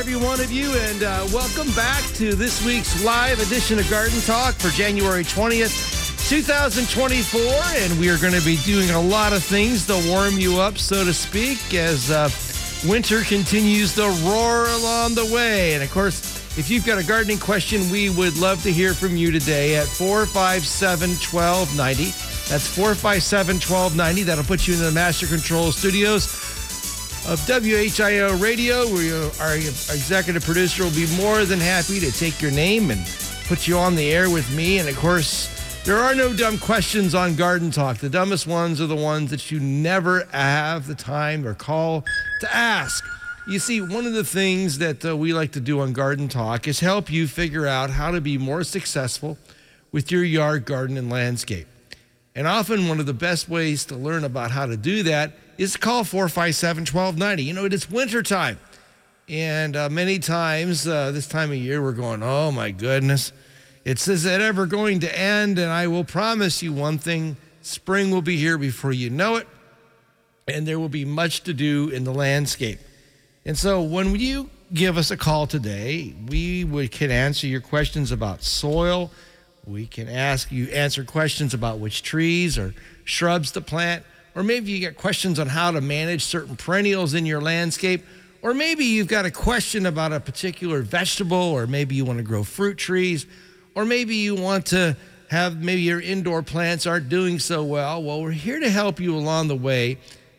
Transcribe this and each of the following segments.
every one of you, and uh, welcome back to this week's live edition of Garden Talk for January 20th, 2024. And we are going to be doing a lot of things to warm you up, so to speak, as uh, winter continues to roar along the way. And of course, if you've got a gardening question, we would love to hear from you today at 457 1290. That's 457 1290. That'll put you in the Master Control Studios of WHIO Radio, where our executive producer will be more than happy to take your name and put you on the air with me. And of course, there are no dumb questions on Garden Talk. The dumbest ones are the ones that you never have the time or call to ask. You see, one of the things that uh, we like to do on Garden Talk is help you figure out how to be more successful with your yard, garden, and landscape. And often, one of the best ways to learn about how to do that is call 457 1290. You know, it is wintertime. And uh, many times uh, this time of year, we're going, oh my goodness, it's is it ever going to end? And I will promise you one thing spring will be here before you know it, and there will be much to do in the landscape. And so when you give us a call today, we would, can answer your questions about soil. We can ask you answer questions about which trees or shrubs to plant. Or maybe you get questions on how to manage certain perennials in your landscape. Or maybe you've got a question about a particular vegetable, or maybe you want to grow fruit trees, or maybe you want to have maybe your indoor plants aren't doing so well. Well, we're here to help you along the way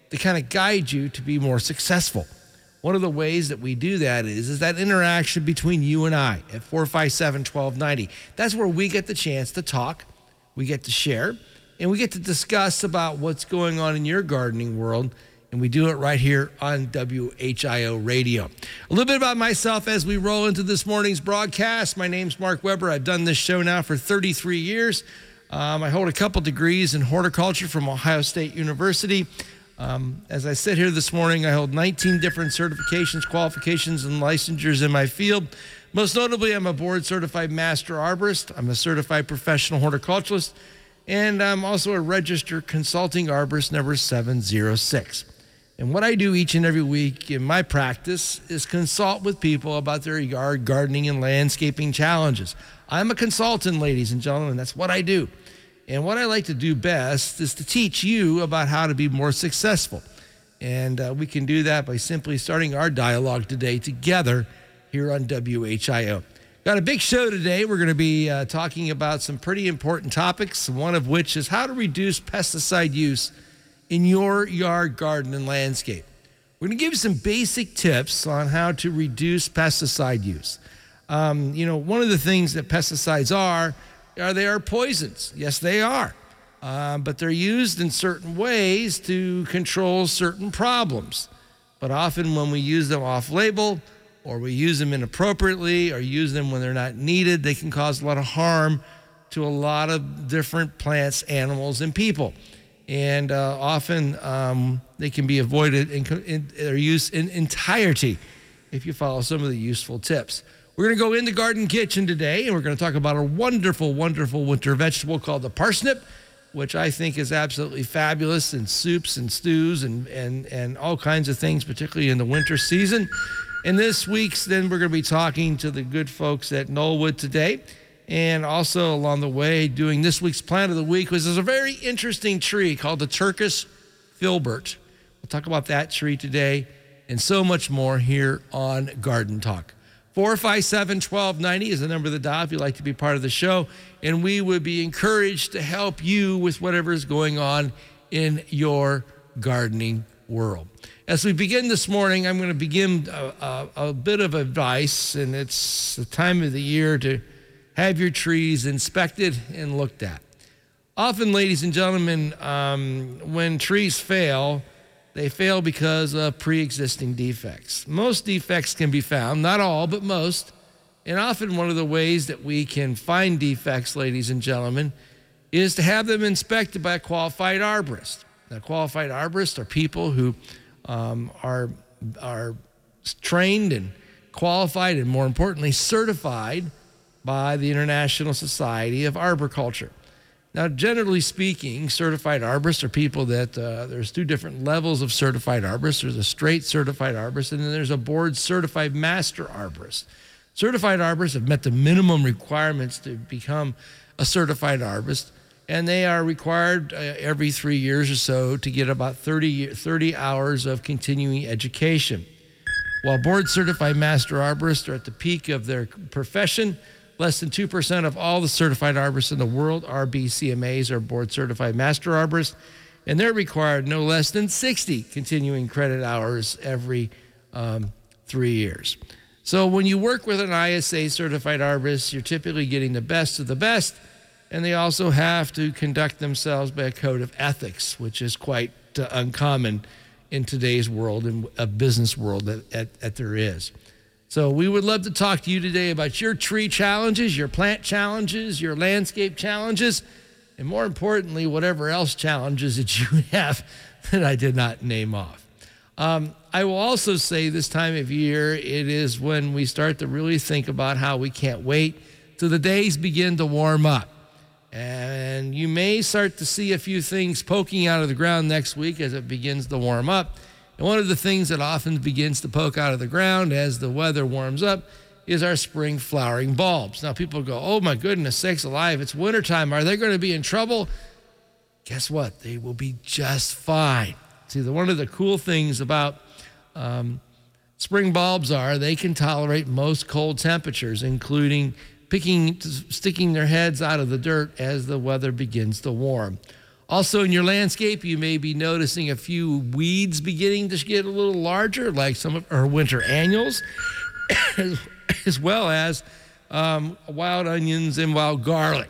to kind of guide you to be more successful. One of the ways that we do that is, is that interaction between you and I at 457 1290. That's where we get the chance to talk, we get to share, and we get to discuss about what's going on in your gardening world. And we do it right here on WHIO Radio. A little bit about myself as we roll into this morning's broadcast. My name's Mark Webber. I've done this show now for 33 years. Um, I hold a couple degrees in horticulture from Ohio State University. Um, as I sit here this morning, I hold 19 different certifications, qualifications, and licensures in my field. Most notably, I'm a board certified master arborist. I'm a certified professional horticulturalist and I'm also a registered consulting arborist number 706. And what I do each and every week in my practice is consult with people about their yard gardening and landscaping challenges. I'm a consultant, ladies and gentlemen. That's what I do. And what I like to do best is to teach you about how to be more successful. And uh, we can do that by simply starting our dialogue today together here on WHIO. Got a big show today. We're going to be uh, talking about some pretty important topics, one of which is how to reduce pesticide use in your yard, garden, and landscape. We're going to give you some basic tips on how to reduce pesticide use. Um, you know, one of the things that pesticides are, are they are poisons. Yes, they are. Uh, but they're used in certain ways to control certain problems. But often when we use them off label, or we use them inappropriately or use them when they're not needed, they can cause a lot of harm to a lot of different plants, animals, and people. And uh, often um, they can be avoided in, in their use in entirety if you follow some of the useful tips. We're going to go in the garden kitchen today and we're going to talk about a wonderful, wonderful winter vegetable called the parsnip, which I think is absolutely fabulous in soups and stews and, and, and all kinds of things, particularly in the winter season. And this week's, then we're going to be talking to the good folks at Knollwood today. And also along the way, doing this week's plant of the week was a very interesting tree called the Turkish filbert. We'll talk about that tree today and so much more here on Garden Talk. 457 1290 is the number of the dial if you'd like to be part of the show. And we would be encouraged to help you with whatever is going on in your gardening world. As we begin this morning, I'm going to begin a, a, a, bit of advice, and it's the time of the year to have your trees inspected and looked at. Often, ladies and gentlemen, um, when trees fail, they fail because of pre existing defects. Most defects can be found, not all, but most. And often, one of the ways that we can find defects, ladies and gentlemen, is to have them inspected by a qualified arborist. Now, qualified arborists are people who um, are, are trained and qualified and, more importantly, certified by the International Society of Arboriculture. Now, generally speaking, certified arborists are people that uh, there's two different levels of certified arborists. There's a straight certified arborist, and then there's a board certified master arborist. Certified arborists have met the minimum requirements to become a certified arborist, and they are required uh, every three years or so to get about 30, 30 hours of continuing education. While board certified master arborists are at the peak of their profession, less than 2% of all the certified arborists in the world are BCMAs or board certified master arborists, and they're required no less than 60 continuing credit hours every um, three years. So when you work with an ISA certified arborist, you're typically getting the best of the best, and they also have to conduct themselves by a code of ethics, which is quite uh, uncommon in today's world and a business world that, that, that there is. So we would love to talk to you today about your tree challenges, your plant challenges, your landscape challenges, and more importantly, whatever else challenges that you have that I did not name off. Um, I will also say this time of year, it is when we start to really think about how we can't wait till the days begin to warm up. And you may start to see a few things poking out of the ground next week as it begins to warm up. And one of the things that often begins to poke out of the ground as the weather warms up is our spring flowering bulbs. Now, people go, oh my goodness sakes alive, it's wintertime. Are they going to be in trouble? Guess what? They will be just fine. See, the, one of the cool things about um, spring bulbs are they can tolerate most cold temperatures, including picking, sticking their heads out of the dirt as the weather begins to warm. Also, in your landscape, you may be noticing a few weeds beginning to get a little larger, like some of our winter annuals, as well as um, wild onions and wild garlic.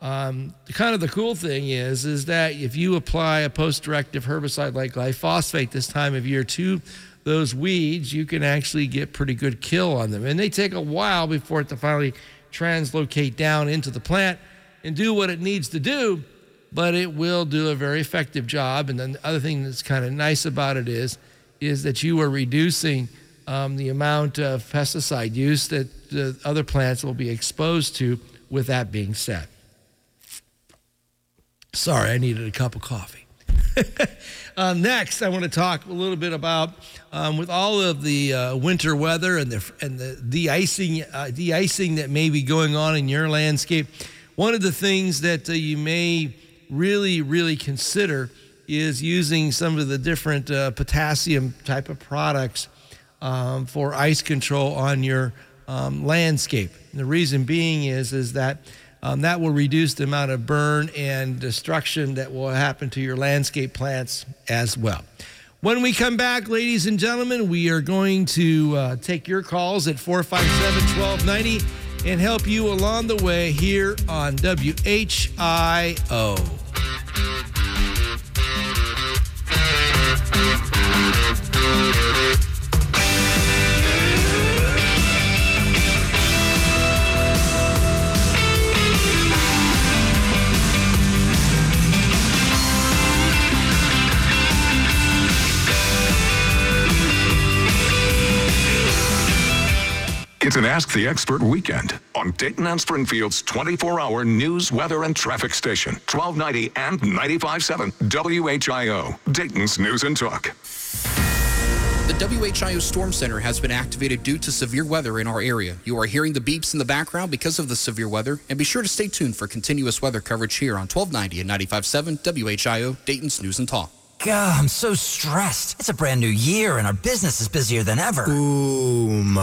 Um, kind of the cool thing is, is that if you apply a post-directive herbicide like glyphosate this time of year to those weeds, you can actually get pretty good kill on them. And they take a while before it to finally translocate down into the plant and do what it needs to do, but it will do a very effective job. And then the other thing that's kind of nice about it is, is that you are reducing um, the amount of pesticide use that the other plants will be exposed to with that being said. Sorry, I needed a cup of coffee. Uh, next, I want to talk a little bit about um, with all of the uh, winter weather and the and the de-icing, uh, de-icing that may be going on in your landscape. One of the things that uh, you may really, really consider is using some of the different uh, potassium type of products um, for ice control on your um, landscape. And the reason being is is that um, that will reduce the amount of burn and destruction that will happen to your landscape plants as well. When we come back, ladies and gentlemen, we are going to uh, take your calls at 457 1290 and help you along the way here on WHIO. It's an Ask the Expert weekend on Dayton and Springfield's 24 hour news, weather, and traffic station, 1290 and 957 WHIO, Dayton's News and Talk. The WHIO Storm Center has been activated due to severe weather in our area. You are hearing the beeps in the background because of the severe weather, and be sure to stay tuned for continuous weather coverage here on 1290 and 957 WHIO, Dayton's News and Talk. God, I'm so stressed. It's a brand new year and our business is busier than ever. Ooma.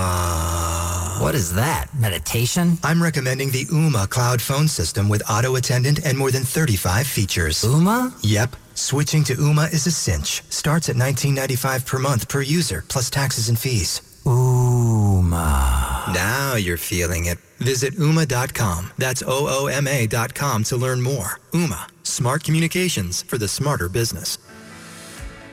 What is that? Meditation? I'm recommending the Ooma cloud phone system with auto attendant and more than 35 features. Ooma? Yep. Switching to Ooma is a cinch. Starts at $19.95 per month per user, plus taxes and fees. Ooma. Now you're feeling it. Visit Ooma.com. That's O O M A.com to learn more. Ooma. Smart communications for the smarter business.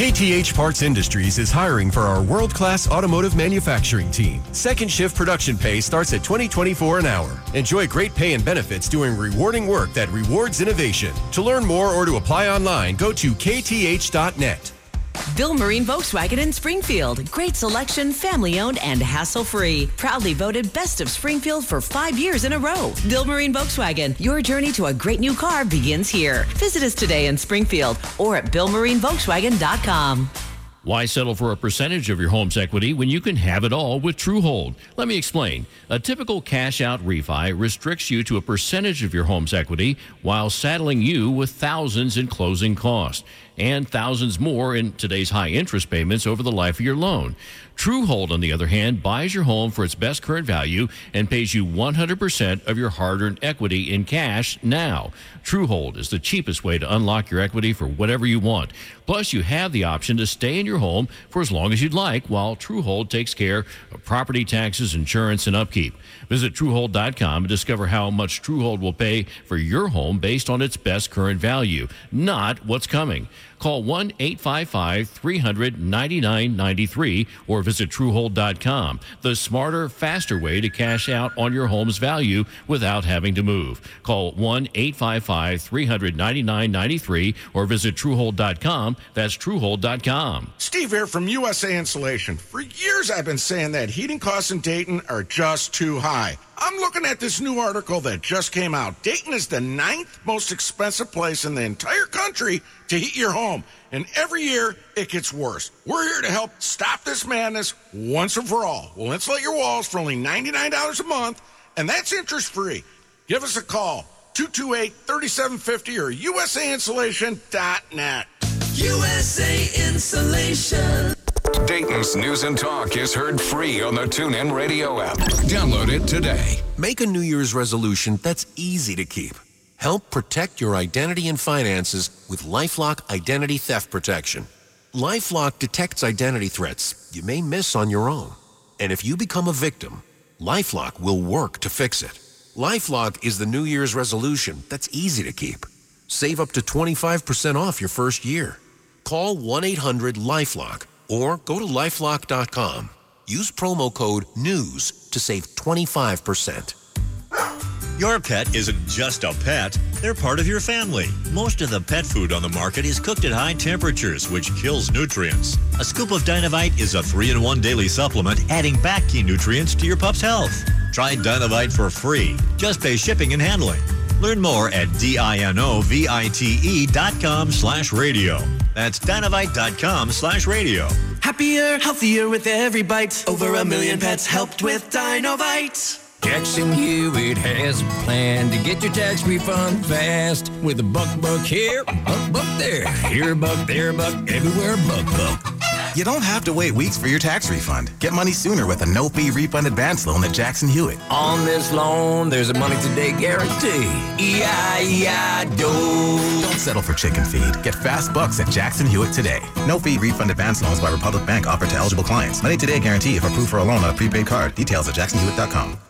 KTH Parts Industries is hiring for our world-class automotive manufacturing team. Second shift production pay starts at 2024 an hour. Enjoy great pay and benefits doing rewarding work that rewards innovation. To learn more or to apply online, go to kth.net. Bill Marine Volkswagen in Springfield. Great selection, family owned, and hassle free. Proudly voted Best of Springfield for five years in a row. Bill Marine Volkswagen, your journey to a great new car begins here. Visit us today in Springfield or at BillMarineVolkswagen.com. Why settle for a percentage of your home's equity when you can have it all with Truehold? Let me explain. A typical cash out refi restricts you to a percentage of your home's equity while saddling you with thousands in closing costs and thousands more in today's high interest payments over the life of your loan. Truehold, on the other hand, buys your home for its best current value and pays you 100% of your hard earned equity in cash now. Truehold is the cheapest way to unlock your equity for whatever you want. Plus, you have the option to stay in your home for as long as you'd like while Truehold takes care of property taxes, insurance, and upkeep. Visit Truehold.com and discover how much Truehold will pay for your home based on its best current value, not what's coming. Call 1 855 300 9993 or visit Truehold.com. The smarter, faster way to cash out on your home's value without having to move. Call 1 855 300 9993 or visit Truehold.com. That's Truehold.com. Steve here from USA Insulation. For years I've been saying that heating costs in Dayton are just too high. I'm looking at this new article that just came out. Dayton is the ninth most expensive place in the entire country to heat your home. And every year it gets worse. We're here to help stop this madness once and for all. We'll insulate your walls for only $99 a month, and that's interest free. Give us a call 228 3750 or usainsulation.net. USA Insulation. Dayton's News and Talk is heard free on the TuneIn Radio app. Download it today. Make a New Year's resolution that's easy to keep. Help protect your identity and finances with Lifelock Identity Theft Protection. Lifelock detects identity threats you may miss on your own. And if you become a victim, Lifelock will work to fix it. Lifelock is the New Year's resolution that's easy to keep. Save up to 25% off your first year. Call 1 800 Lifelock or go to lifelock.com. Use promo code NEWS to save 25%. Your pet isn't just a pet, they're part of your family. Most of the pet food on the market is cooked at high temperatures, which kills nutrients. A scoop of Dinovite is a three in one daily supplement, adding back key nutrients to your pup's health. Try Dinovite for free. Just pay shipping and handling. Learn more at dinovite.com slash radio. That's dinovite.com slash radio. Happier, healthier with every bite. Over a million pets helped with Dinovite. Jackson Hewitt has a plan to get your tax refund fast with a buck buck here, buck buck there, here buck, there buck, everywhere buck buck. You don't have to wait weeks for your tax refund. Get money sooner with a no fee refund advance loan at Jackson Hewitt. On this loan, there's a money today guarantee. E-I-E-I-Do. Don't settle for chicken feed. Get fast bucks at Jackson Hewitt today. No fee refund advance loans by Republic Bank offered to eligible clients. Money today guarantee if approved for a loan on a prepaid card. Details at jacksonhewitt.com.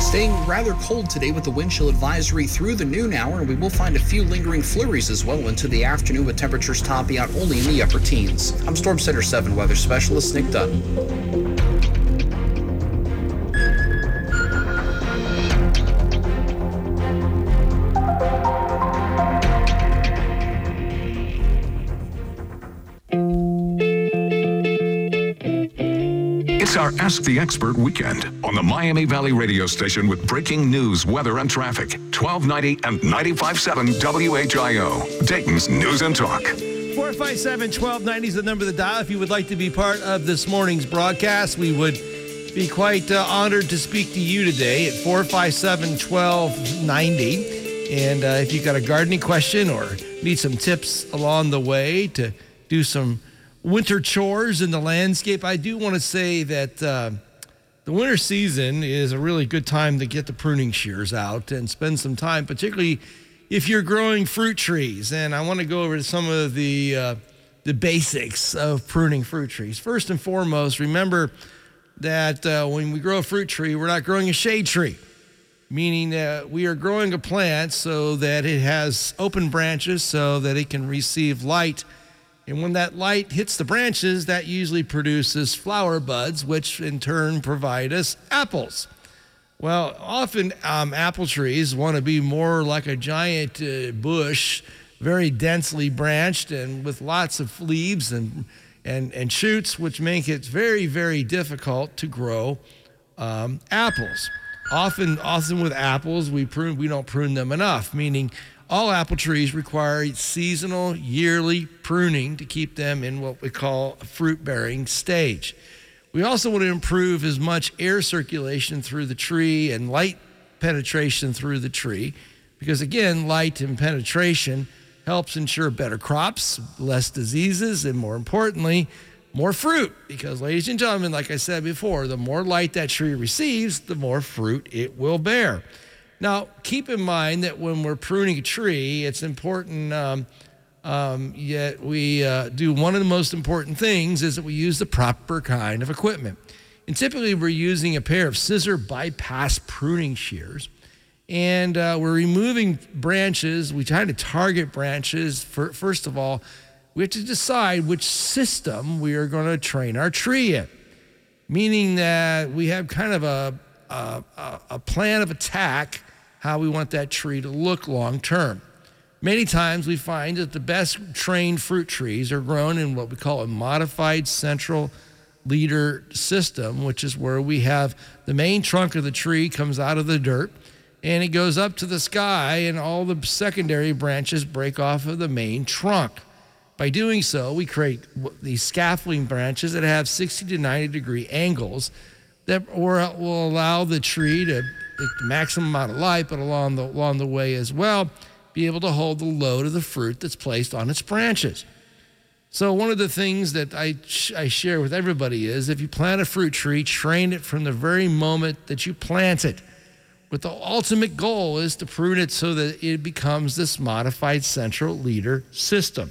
Staying rather cold today with the wind chill advisory through the noon hour, and we will find a few lingering flurries as well into the afternoon with temperatures topping out only in the upper teens. I'm Storm Center 7 weather specialist Nick Dunn. Our Ask the Expert weekend on the Miami Valley radio station with breaking news, weather, and traffic. 1290 and 95.7 WHIO. Dayton's News and Talk. 457 1290 is the number the dial. If you would like to be part of this morning's broadcast, we would be quite uh, honored to speak to you today at 457 1290. And uh, if you've got a gardening question or need some tips along the way to do some winter chores in the landscape, I do want to say that uh, the winter season is a really good time to get the pruning shears out and spend some time, particularly if you're growing fruit trees. And I want to go over some of the uh, the basics of pruning fruit trees. First and foremost, remember that uh, when we grow a fruit tree, we're not growing a shade tree, meaning that we are growing a plant so that it has open branches so that it can receive light. And when that light hits the branches, that usually produces flower buds, which in turn provide us apples. Well, often um, apple trees want to be more like a giant uh, bush very densely branched and with lots of leaves and, and, and shoots, which make it very, very difficult to grow um, apples. Often, often with apples, we prune we don't prune them enough, meaning all apple trees require seasonal, yearly pruning to keep them in what we call a fruit bearing stage. We also want to improve as much air circulation through the tree and light penetration through the tree, because again, light and penetration helps ensure better crops, less diseases, and more importantly, more fruit. Because, ladies and gentlemen, like I said before, the more light that tree receives, the more fruit it will bear. Now, keep in mind that when we're pruning a tree, it's important. Um, um, yet we uh, do one of the most important things is that we use the proper kind of equipment. And typically, we're using a pair of scissor bypass pruning shears and uh, we're removing branches. We try to target branches. For, first of all, we have to decide which system we are going to train our tree in, meaning that we have kind of a, a, a plan of attack how we want that tree to look long term. Many times we find that the best trained fruit trees are grown in what we call a modified central leader system, which is where we have the main trunk of the tree comes out of the dirt and it goes up to the sky, and all the secondary branches break off of the main trunk. By doing so, we create these scaffolding branches that have 60 to 90 degree angles that will allow the tree to the maximum amount of light, but along the along the way as well, be able to hold the load of the fruit that's placed on its branches. So one of the things that I, I share with everybody is if you plant a fruit tree, train it from the very moment that you plant it. But the ultimate goal is to prune it so that it becomes this modified central leader system.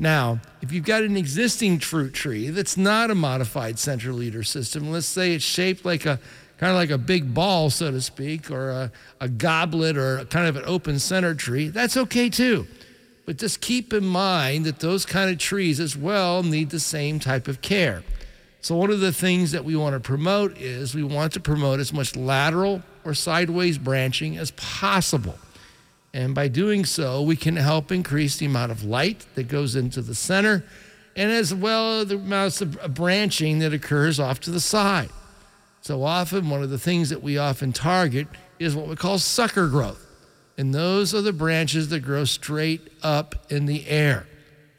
Now, if you've got an existing fruit tree that's not a modified central leader system, let's say it's shaped like a kind of like a big ball, so to speak, or a, a goblet or kind of an open center tree, that's okay too. But just keep in mind that those kind of trees as well need the same type of care. So, one of the things that we want to promote is we want to promote as much lateral or sideways branching as possible. And by doing so, we can help increase the amount of light that goes into the center and as well the amount of branching that occurs off to the side. So often, one of the things that we often target is what we call sucker growth. And those are the branches that grow straight up in the air.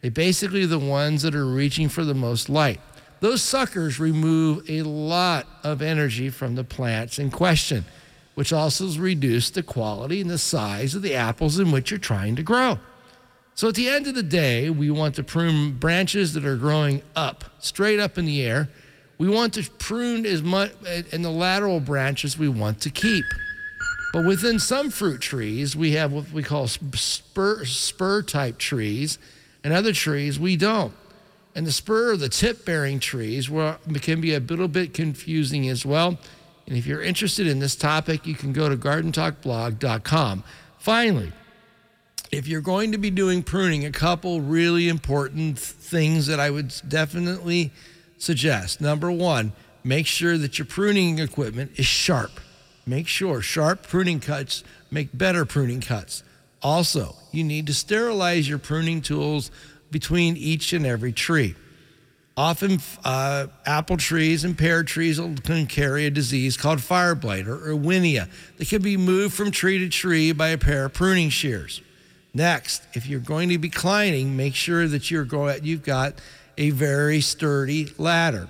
They basically are the ones that are reaching for the most light. Those suckers remove a lot of energy from the plants in question, which also reduces the quality and the size of the apples in which you're trying to grow. So at the end of the day, we want to prune branches that are growing up, straight up in the air. We want to prune as much uh, in the lateral branches we want to keep. But within some fruit trees, we have what we call spur, spur type trees, and other trees we don't. And the spur or the tip bearing trees can be a little bit confusing as well. And if you're interested in this topic, you can go to gardentalkblog.com. Finally, if you're going to be doing pruning, a couple really important things that I would definitely suggest. Number one, make sure that your pruning equipment is sharp. Make sure sharp pruning cuts make better pruning cuts. Also, you need to sterilize your pruning tools between each and every tree. Often, uh, apple trees and pear trees can carry a disease called fire blight or Erwinia that can be moved from tree to tree by a pair of pruning shears. Next, if you're going to be climbing, make sure that you're going, you've got a very sturdy ladder.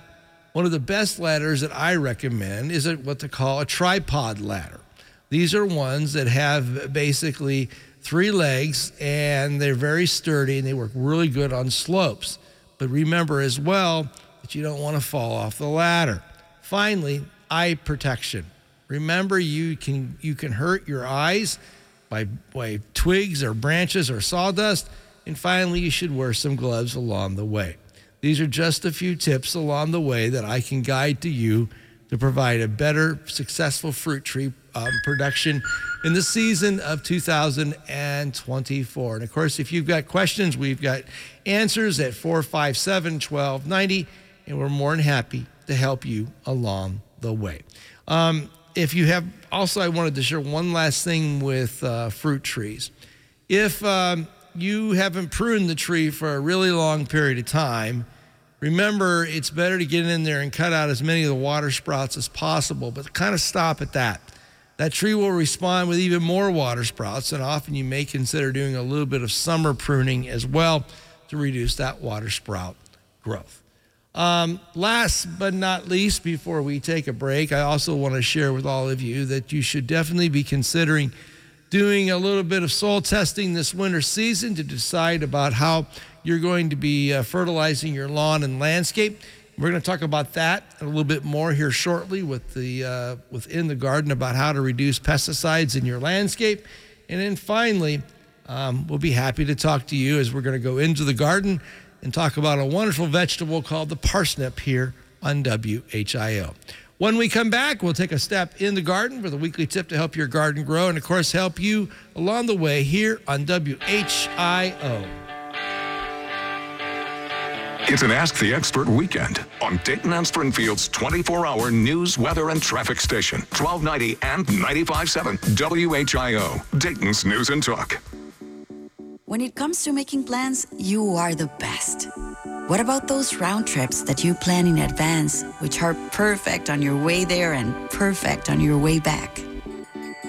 One of the best ladders that I recommend is what they call a tripod ladder. These are ones that have basically three legs and they're very sturdy and they work really good on slopes. But remember as well that you don't want to fall off the ladder. Finally, eye protection. Remember you can you can hurt your eyes by, by twigs or branches or sawdust. And finally, you should wear some gloves along the way. These are just a few tips along the way that I can guide to you to provide a better, successful fruit tree um, production in the season of 2024. And of course, if you've got questions, we've got answers at 457 1290, and we're more than happy to help you along the way. Um, if you have, also, I wanted to share one last thing with uh, fruit trees. If um, you haven't pruned the tree for a really long period of time, remember it's better to get in there and cut out as many of the water sprouts as possible, but kind of stop at that. That tree will respond with even more water sprouts, and often you may consider doing a little bit of summer pruning as well to reduce that water sprout growth. Um, last but not least, before we take a break, I also want to share with all of you that you should definitely be considering doing a little bit of soil testing this winter season to decide about how you're going to be uh, fertilizing your lawn and landscape. We're going to talk about that a little bit more here shortly with the uh, within the garden about how to reduce pesticides in your landscape, and then finally, um, we'll be happy to talk to you as we're going to go into the garden and talk about a wonderful vegetable called the parsnip here on WHIO. When we come back, we'll take a step in the garden with a weekly tip to help your garden grow and, of course, help you along the way here on WHIO. It's an Ask the Expert weekend on Dayton and Springfield's 24 hour news, weather, and traffic station, 1290 and 957 WHIO, Dayton's News and Talk. When it comes to making plans, you are the best. What about those round trips that you plan in advance, which are perfect on your way there and perfect on your way back?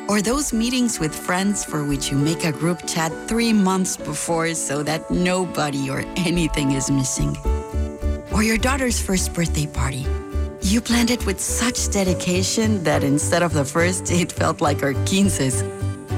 Or those meetings with friends for which you make a group chat three months before so that nobody or anything is missing? Or your daughter's first birthday party. You planned it with such dedication that instead of the first, it felt like our quinces.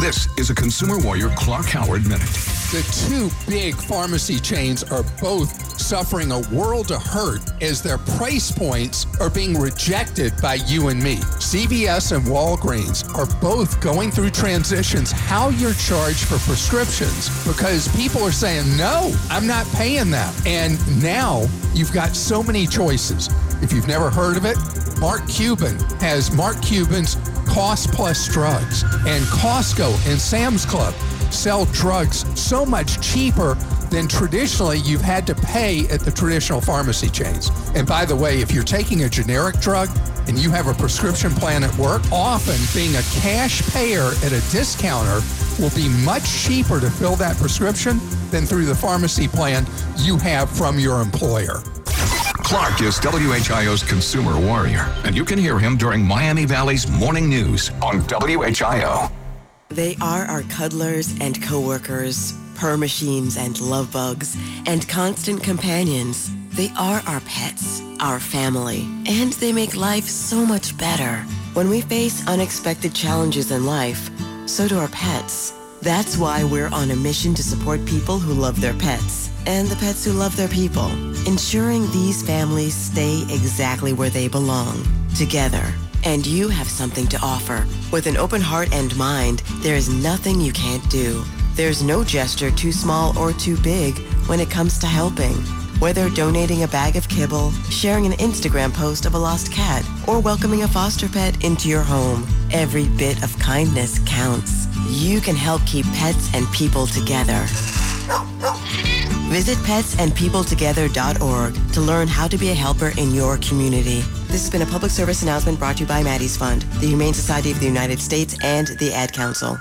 This is a Consumer Warrior Clark Howard Minute. The two big pharmacy chains are both suffering a world of hurt as their price points are being rejected by you and me. CVS and Walgreens are both going through transitions how you're charged for prescriptions because people are saying, no, I'm not paying that. And now you've got so many choices. If you've never heard of it, Mark Cuban has Mark Cuban's Cost Plus Drugs, and Costco and Sam's Club sell drugs so much cheaper than traditionally you've had to pay at the traditional pharmacy chains. And by the way, if you're taking a generic drug and you have a prescription plan at work, often being a cash payer at a discounter will be much cheaper to fill that prescription than through the pharmacy plan you have from your employer. Clark is WHIO's consumer warrior, and you can hear him during Miami Valley's morning news on WHIO. They are our cuddlers and coworkers, purr machines and love bugs, and constant companions. They are our pets, our family, and they make life so much better. When we face unexpected challenges in life, so do our pets. That's why we're on a mission to support people who love their pets and the pets who love their people, ensuring these families stay exactly where they belong, together. And you have something to offer. With an open heart and mind, there is nothing you can't do. There's no gesture too small or too big when it comes to helping. Whether donating a bag of kibble, sharing an Instagram post of a lost cat, or welcoming a foster pet into your home, every bit of kindness counts. You can help keep pets and people together. Visit petsandpeopletogether.org to learn how to be a helper in your community. This has been a public service announcement brought to you by Maddie's Fund, the Humane Society of the United States, and the Ad Council.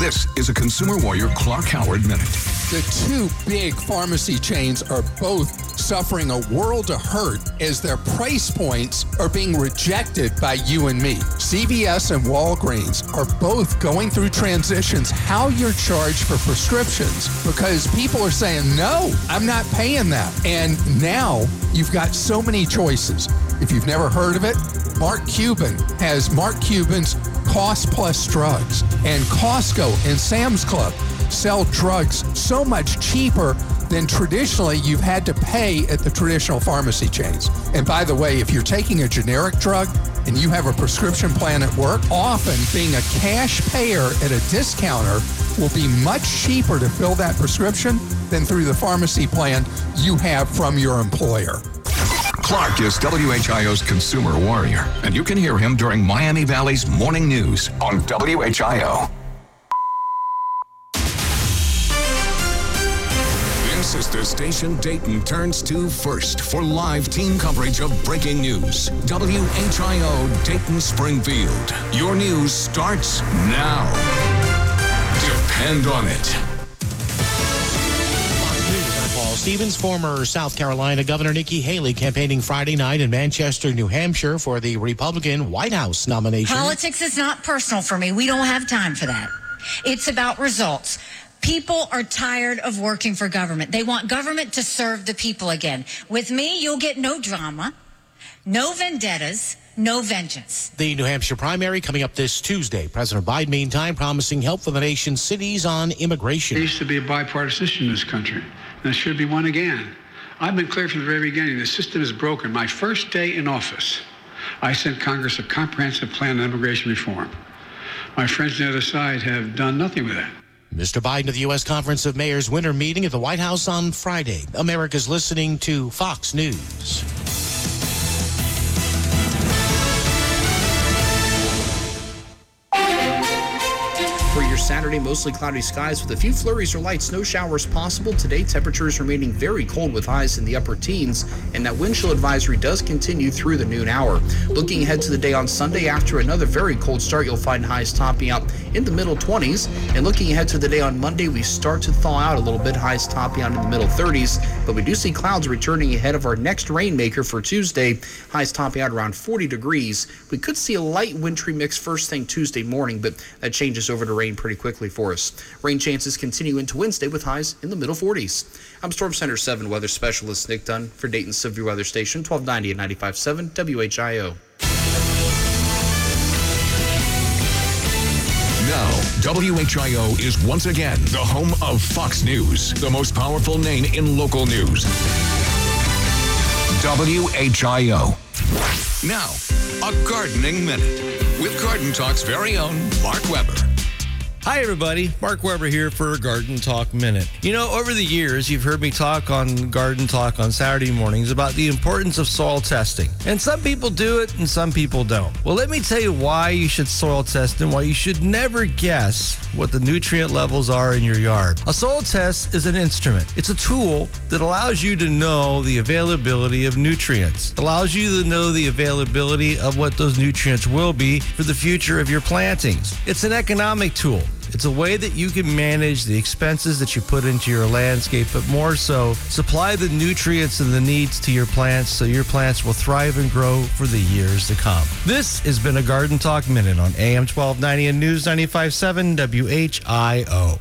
This is a Consumer Warrior Clark Howard Minute. The two big pharmacy chains are both suffering a world of hurt as their price points are being rejected by you and me. CVS and Walgreens are both going through transitions how you're charged for prescriptions because people are saying, no, I'm not paying that. And now you've got so many choices. If you've never heard of it, Mark Cuban has Mark Cuban's Cost Plus Drugs, and Costco and Sam's Club sell drugs so much cheaper than traditionally you've had to pay at the traditional pharmacy chains. And by the way, if you're taking a generic drug and you have a prescription plan at work, often being a cash payer at a discounter will be much cheaper to fill that prescription than through the pharmacy plan you have from your employer. Clark is WHIO's consumer warrior, and you can hear him during Miami Valley's morning news on WHIO. This is the station Dayton turns to first for live team coverage of breaking news. WHIO Dayton Springfield. Your news starts now. Depend on it. Paul Stevens, former South Carolina Governor Nikki Haley, campaigning Friday night in Manchester, New Hampshire for the Republican White House nomination. Politics is not personal for me. We don't have time for that. It's about results. People are tired of working for government. They want government to serve the people again. With me, you'll get no drama, no vendettas, no vengeance. The New Hampshire primary coming up this Tuesday. President Biden, meantime, promising help for the nation's cities on immigration. There used to be a bipartisan in this country. There should be one again. I've been clear from the very beginning the system is broken. My first day in office, I sent Congress a comprehensive plan on immigration reform. My friends on the other side have done nothing with that. Mr. Biden at the U.S. Conference of Mayors winter meeting at the White House on Friday. America's listening to Fox News. Saturday, mostly cloudy skies with a few flurries or light snow showers possible. Today, temperatures remaining very cold with highs in the upper teens, and that wind chill advisory does continue through the noon hour. Looking ahead to the day on Sunday, after another very cold start, you'll find highs topping out in the middle 20s. And looking ahead to the day on Monday, we start to thaw out a little bit, highs topping out in the middle 30s, but we do see clouds returning ahead of our next rainmaker for Tuesday, highs topping out around 40 degrees. We could see a light wintry mix first thing Tuesday morning, but that changes over to rain pretty quickly for us. Rain chances continue into Wednesday with highs in the middle 40s. I'm Storm Center 7 weather specialist Nick Dunn for Dayton Severe Weather Station 1290 and 95.7 WHIO. Now, WHIO is once again the home of Fox News, the most powerful name in local news. WHIO. Now, a gardening minute with Garden Talk's very own Mark Webber. Hi, everybody. Mark Webber here for Garden Talk Minute. You know, over the years, you've heard me talk on Garden Talk on Saturday mornings about the importance of soil testing. And some people do it and some people don't. Well, let me tell you why you should soil test and why you should never guess what the nutrient levels are in your yard. A soil test is an instrument, it's a tool that allows you to know the availability of nutrients, it allows you to know the availability of what those nutrients will be for the future of your plantings. It's an economic tool. It's a way that you can manage the expenses that you put into your landscape, but more so, supply the nutrients and the needs to your plants so your plants will thrive and grow for the years to come. This has been a Garden Talk Minute on AM 1290 and News 957 WHIO.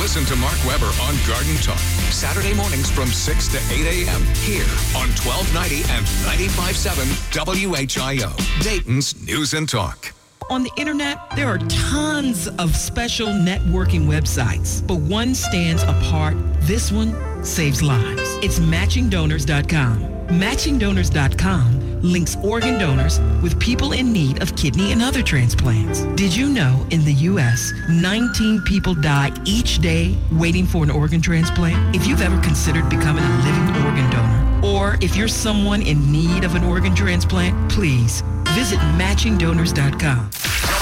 Listen to Mark Webber on Garden Talk, Saturday mornings from 6 to 8 a.m. here on 1290 and 95.7 WHIO, Dayton's News and Talk. On the internet, there are tons of special networking websites, but one stands apart. This one saves lives. It's matchingdonors.com. Matchingdonors.com links organ donors with people in need of kidney and other transplants. Did you know in the U.S., 19 people die each day waiting for an organ transplant? If you've ever considered becoming a living organ donor, or if you're someone in need of an organ transplant, please visit matchingdonors.com.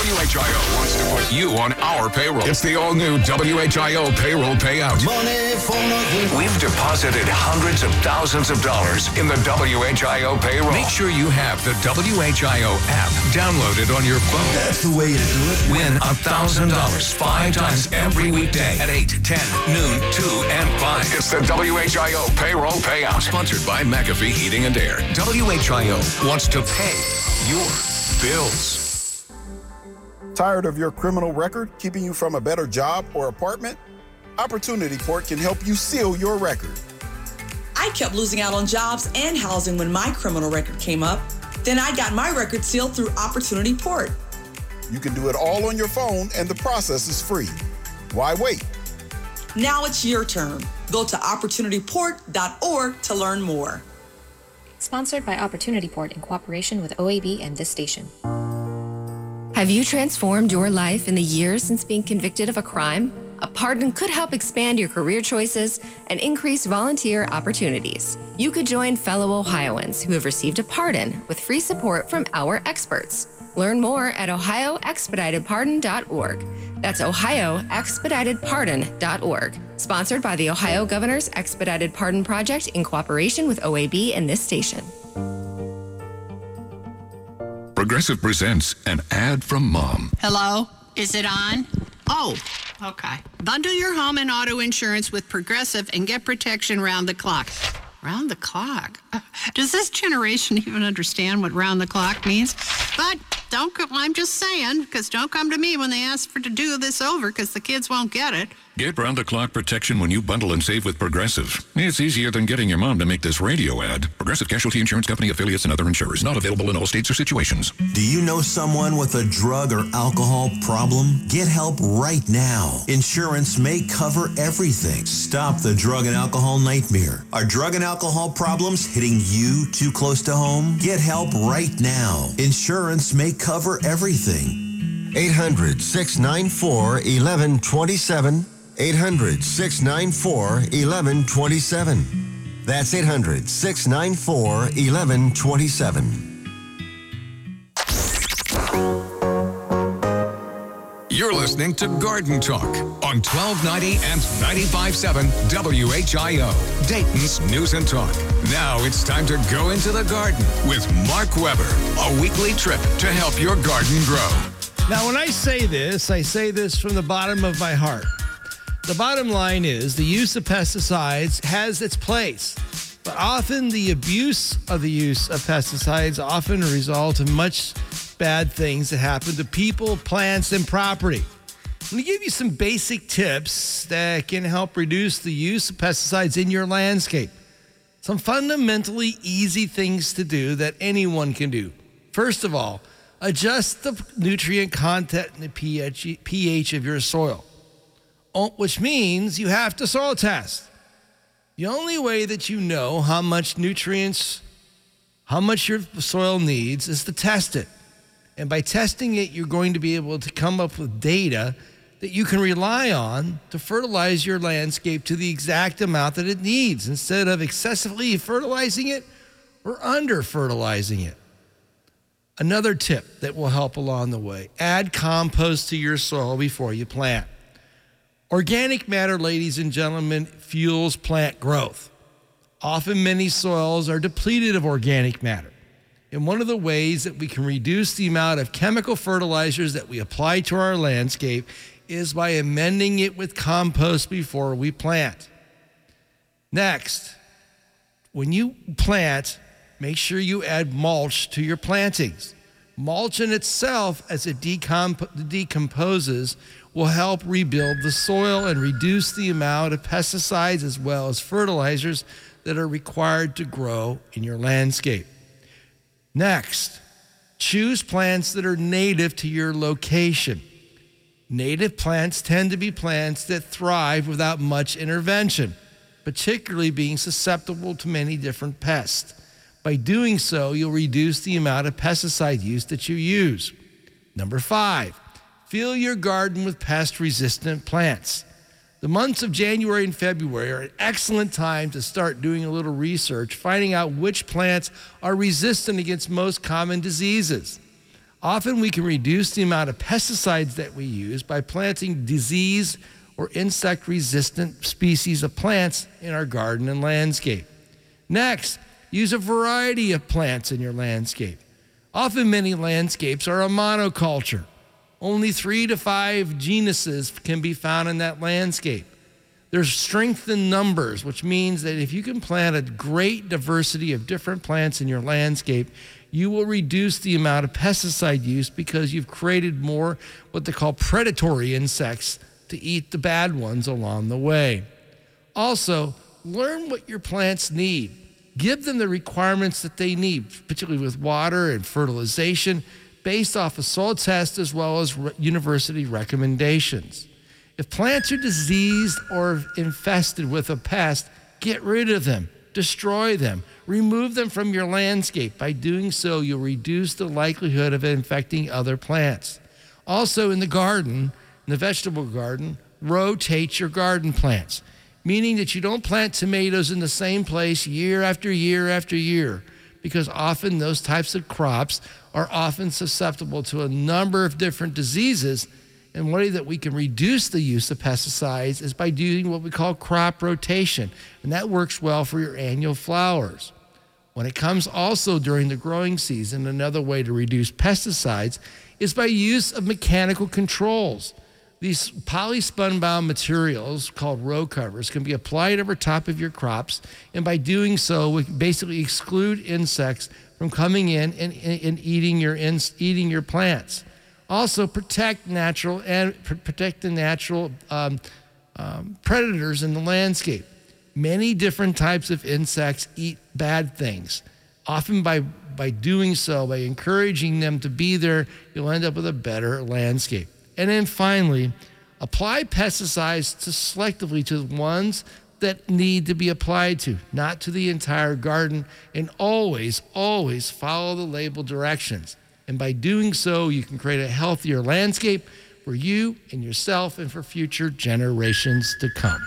WHIO wants to put you on our payroll. It's the all new WHIO payroll payout. We've deposited hundreds of thousands of dollars in the WHIO payroll. Make sure you have the WHIO app downloaded on your phone. That's the way to do it. Win a $1,000 five times every weekday at 8, 10, noon, 2, and 5. It's the WHIO payroll payout. Sponsored by McAfee Heating and Air. WHIO wants to pay your bills. Tired of your criminal record keeping you from a better job or apartment? Opportunity Port can help you seal your record. I kept losing out on jobs and housing when my criminal record came up. Then I got my record sealed through Opportunity Port. You can do it all on your phone, and the process is free. Why wait? Now it's your turn. Go to opportunityport.org to learn more. Sponsored by Opportunity Port in cooperation with OAB and this station. Have you transformed your life in the years since being convicted of a crime? A pardon could help expand your career choices and increase volunteer opportunities. You could join fellow Ohioans who have received a pardon with free support from our experts. Learn more at ohioexpeditedpardon.org. That's ohioexpeditedpardon.org. Sponsored by the Ohio Governor's Expedited Pardon Project in cooperation with OAB and this station. Progressive presents an ad from mom. Hello? Is it on? Oh, okay. Bundle your home and auto insurance with Progressive and get protection round the clock. Round the clock? Does this generation even understand what round the clock means? But don't, co- I'm just saying, because don't come to me when they ask for to do this over, because the kids won't get it. Get round the clock protection when you bundle and save with Progressive. It's easier than getting your mom to make this radio ad. Progressive Casualty Insurance Company affiliates and other insurers not available in all states or situations. Do you know someone with a drug or alcohol problem? Get help right now. Insurance may cover everything. Stop the drug and alcohol nightmare. Are drug and alcohol problems hitting you too close to home? Get help right now. Insurance may cover everything. 800 694 1127. 800 694 1127. That's 800 694 1127. You're listening to Garden Talk on 1290 and 95.7 WHIO, Dayton's News and Talk. Now it's time to go into the garden with Mark Webber, a weekly trip to help your garden grow. Now, when I say this, I say this from the bottom of my heart. The bottom line is the use of pesticides has its place, but often the abuse of the use of pesticides often result in much bad things that happen to people, plants, and property. I'm going to give you some basic tips that can help reduce the use of pesticides in your landscape. Some fundamentally easy things to do that anyone can do. First of all, adjust the nutrient content and the pH, pH of your soil, Oh, which means you have to soil test. The only way that you know how much nutrients, how much your soil needs is to test it. And by testing it, you're going to be able to come up with data that you can rely on to fertilize your landscape to the exact amount that it needs instead of excessively fertilizing it or under fertilizing it. Another tip that will help along the way add compost to your soil before you plant. Organic matter, ladies and gentlemen, fuels plant growth. Often, many soils are depleted of organic matter. And one of the ways that we can reduce the amount of chemical fertilizers that we apply to our landscape is by amending it with compost before we plant. Next, when you plant, make sure you add mulch to your plantings. Mulch in itself, as it decomp- decomposes, will help rebuild the soil and reduce the amount of pesticides as well as fertilizers that are required to grow in your landscape. Next, choose plants that are native to your location. Native plants tend to be plants that thrive without much intervention, particularly being susceptible to many different pests. By doing so, you'll reduce the amount of pesticide use that you use. Number five, fill your garden with pest resistant plants. The months of January and February are an excellent time to start doing a little research, finding out which plants are resistant against most common diseases. Often we can reduce the amount of pesticides that we use by planting disease or insect resistant species of plants in our garden and landscape. Next, use a variety of plants in your landscape. Often, many landscapes are a monoculture. Only three to five genuses can be found in that landscape. There's strength in numbers, which means that if you can plant a great diversity of different plants in your landscape, you will reduce the amount of pesticide use because you've created more what they call predatory insects to eat the bad ones along the way. Also, learn what your plants need. Give them the requirements that they need, particularly with water and fertilization, based off a soil test as well as university recommendations. If plants are diseased or infested with a pest, get rid of them, destroy them, remove them from your landscape. By doing so, you'll reduce the likelihood of infecting other plants. Also, in the garden, in the vegetable garden, rotate your garden plants, meaning that you don't plant tomatoes in the same place year after year after year, because often those types of crops are often susceptible to a number of different diseases. And one way that we can reduce the use of pesticides is by doing what we call crop rotation, and that works well for your annual flowers. When it comes also during the growing season, another way to reduce pesticides is by use of mechanical controls. These polyspun bound materials called row covers can be applied over top of your crops, and by doing so, we basically exclude insects from coming in and, and eating your eating your plants. Also, protect natural and protect the natural um, um, predators in the landscape. Many different types of insects eat bad things. Often, by by doing so, by encouraging them to be there, you'll end up with a better landscape. And then finally, apply pesticides to selectively to the ones that need to be applied to, not to the entire garden. And always, always follow the label directions. And by doing so, you can create a healthier landscape for you and yourself and for future generations to come.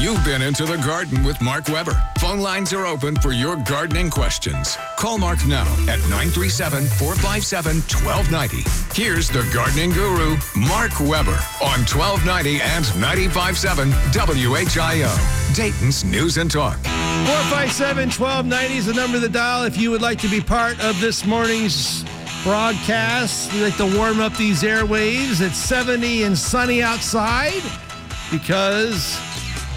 You've been into the garden with Mark Webber. Phone lines are open for your gardening questions. Call Mark now at 937 457 1290. Here's the gardening guru, Mark Webber, on 1290 and 957 WHIO, Dayton's News and Talk. 457 1290 is the number to dial if you would like to be part of this morning's broadcast. We like to warm up these airwaves. It's 70 and sunny outside because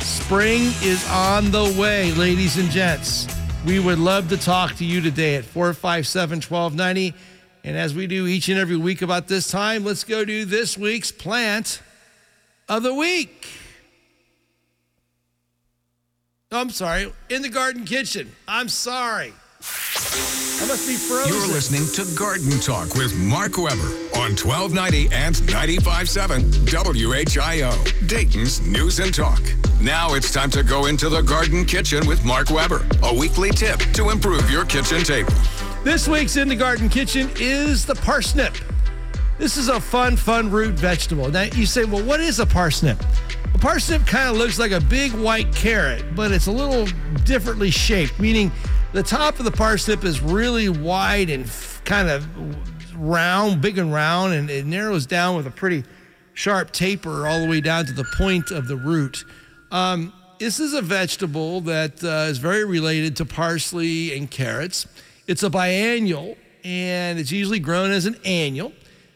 Spring is on the way, ladies and gents. We would love to talk to you today at 457 1290. And as we do each and every week about this time, let's go to this week's plant of the week. Oh, I'm sorry, in the garden kitchen. I'm sorry. I must be frozen. You're listening to Garden Talk with Mark Webber on 1290 and 95.7 WHIO, Dayton's News and Talk. Now it's time to go into the garden kitchen with Mark Webber, a weekly tip to improve your kitchen table. This week's In the Garden Kitchen is the parsnip. This is a fun, fun root vegetable. Now you say, well, what is a parsnip? A parsnip kind of looks like a big white carrot, but it's a little differently shaped, meaning the top of the parsnip is really wide and f- kind of round, big and round, and it narrows down with a pretty sharp taper all the way down to the point of the root. Um, this is a vegetable that uh, is very related to parsley and carrots. It's a biennial, and it's usually grown as an annual.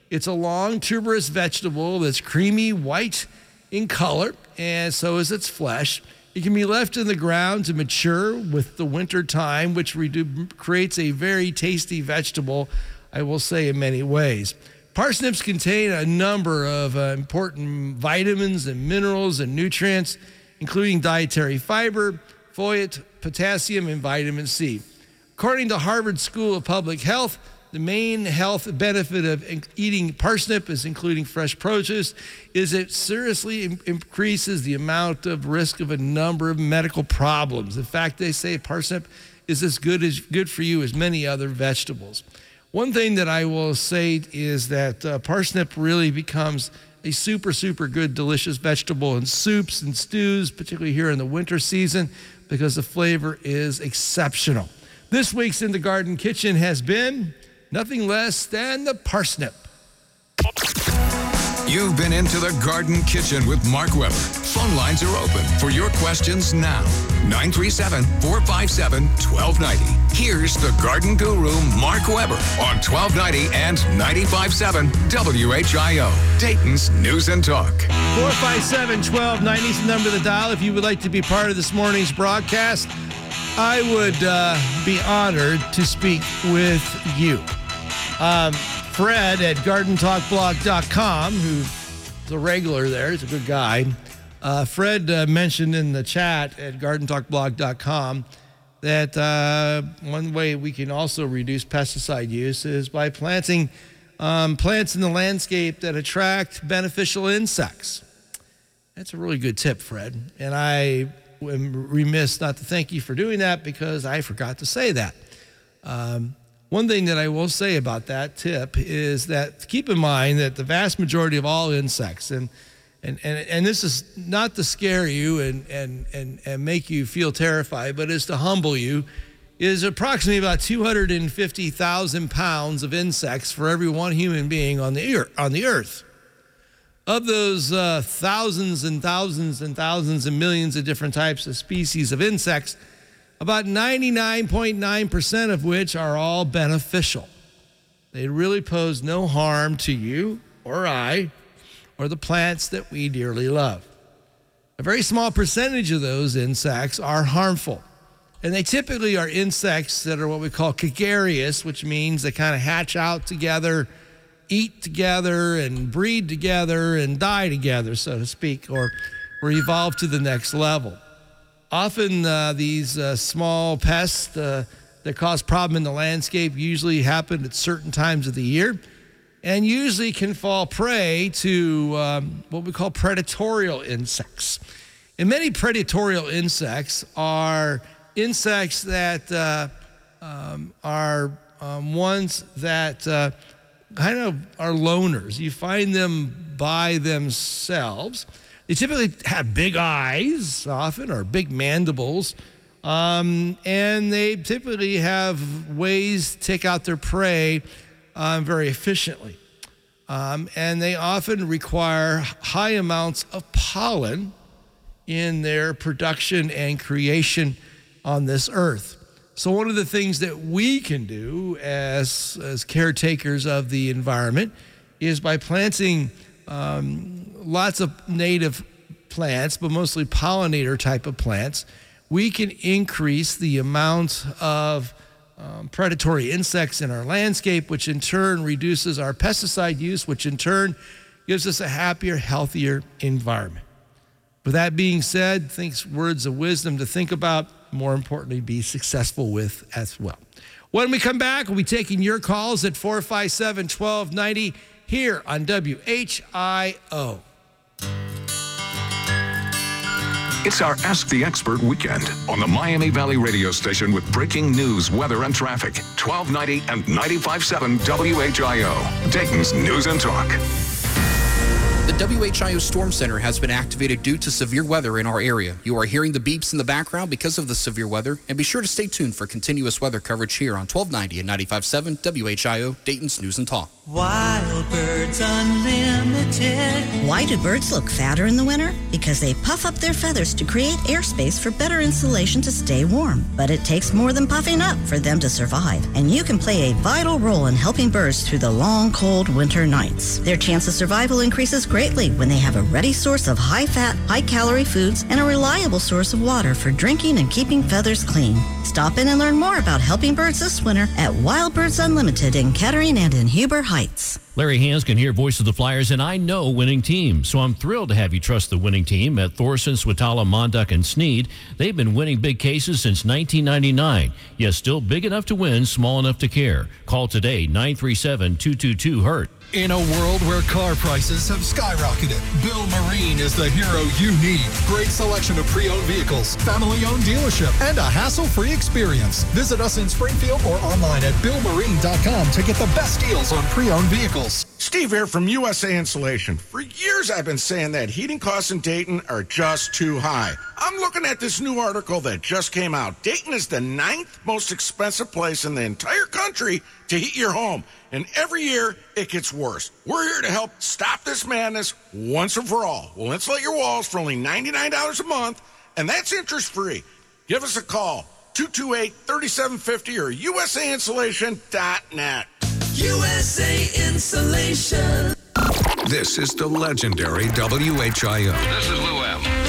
It's a long tuberous vegetable that's creamy white in color, and so is its flesh. It can be left in the ground to mature with the winter time, which redu- creates a very tasty vegetable, I will say, in many ways. Parsnips contain a number of uh, important vitamins and minerals and nutrients, including dietary fiber, folate, potassium, and vitamin C. According to Harvard School of Public Health, the main health benefit of eating parsnip is including fresh produce is it seriously increases the amount of risk of a number of medical problems. In fact, they say parsnip is as good as good for you as many other vegetables. One thing that I will say is that uh, parsnip really becomes a super super good delicious vegetable in soups and stews, particularly here in the winter season because the flavor is exceptional. This week's in the garden kitchen has been nothing less than the parsnip. You've been into the Garden Kitchen with Mark Webber. Phone lines are open for your questions now. 937 457 1290. Here's the garden guru, Mark Webber, on 1290 and 957 WHIO, Dayton's News and Talk. 457 1290 is the number to dial if you would like to be part of this morning's broadcast. I would uh, be honored to speak with you. Um, Fred at gardentalkblog.com, who's a regular there, he's a good guy. Uh, Fred uh, mentioned in the chat at gardentalkblog.com that uh, one way we can also reduce pesticide use is by planting um, plants in the landscape that attract beneficial insects. That's a really good tip, Fred. And I am remiss not to thank you for doing that because I forgot to say that. Um, one thing that I will say about that tip is that keep in mind that the vast majority of all insects, and and, and, and this is not to scare you and, and, and, and make you feel terrified, but is to humble you, is approximately about 250,000 pounds of insects for every one human being on the, on the earth. Of those uh, thousands and thousands and thousands and millions of different types of species of insects, about 99.9% of which are all beneficial. They really pose no harm to you or I or the plants that we dearly love. A very small percentage of those insects are harmful. And they typically are insects that are what we call gregarious, which means they kind of hatch out together, eat together, and breed together and die together, so to speak, or, evolve to the next level. Often, uh, these uh, small pests uh, that cause problem in the landscape usually happen at certain times of the year and usually can fall prey to um, what we call predatorial insects. And many predatorial insects are insects that uh, um, are um, ones that uh, kind of are loners. You find them by themselves. They typically have big eyes, often, or big mandibles. Um, and they typically have ways to take out their prey um, very efficiently. Um, and they often require high amounts of pollen in their production and creation on this earth. So, one of the things that we can do as, as caretakers of the environment is by planting um, lots of native plants, but mostly pollinator type of plants, we can increase the amount of um, predatory insects in our landscape, which in turn reduces our pesticide use, which in turn gives us a happier, healthier environment. With that being said, think words of wisdom to think about, more importantly, be successful with as well. When we come back, we'll be taking your calls at 457 1290 here on WHIO. It's our Ask the Expert weekend on the Miami Valley radio station with breaking news, weather, and traffic. 1290 and 95.7 WHIO, Dayton's News and Talk. The WHIO Storm Center has been activated due to severe weather in our area. You are hearing the beeps in the background because of the severe weather, and be sure to stay tuned for continuous weather coverage here on 1290 and 95.7 WHIO, Dayton's News and Talk. Wild Birds Unlimited. Why do birds look fatter in the winter? Because they puff up their feathers to create airspace for better insulation to stay warm. But it takes more than puffing up for them to survive, and you can play a vital role in helping birds through the long, cold winter nights. Their chance of survival increases greatly when they have a ready source of high fat, high calorie foods and a reliable source of water for drinking and keeping feathers clean. Stop in and learn more about helping birds this winter at Wild Birds Unlimited in Kettering and in Huber Heights. Larry Hansgen hear voice of the Flyers, and I know winning teams. So I'm thrilled to have you trust the winning team at Thorson, Swatala, Monduck, and Sneed. They've been winning big cases since 1999. Yes, still big enough to win, small enough to care. Call today, 937 222 HURT. In a world where car prices have skyrocketed, Bill Marine is the hero you need. Great selection of pre-owned vehicles, family-owned dealership, and a hassle-free experience. Visit us in Springfield or online at billmarine.com to get the best deals on pre-owned vehicles. Steve here from USA Insulation. For years, I've been saying that heating costs in Dayton are just too high. I'm looking at this new article that just came out. Dayton is the ninth most expensive place in the entire country to heat your home. And every year, it gets worse. We're here to help stop this madness once and for all. We'll insulate your walls for only $99 a month, and that's interest free. Give us a call 228 3750 or usainsulation.net. USA Insulation. This is the legendary WHIO. This is Lou M.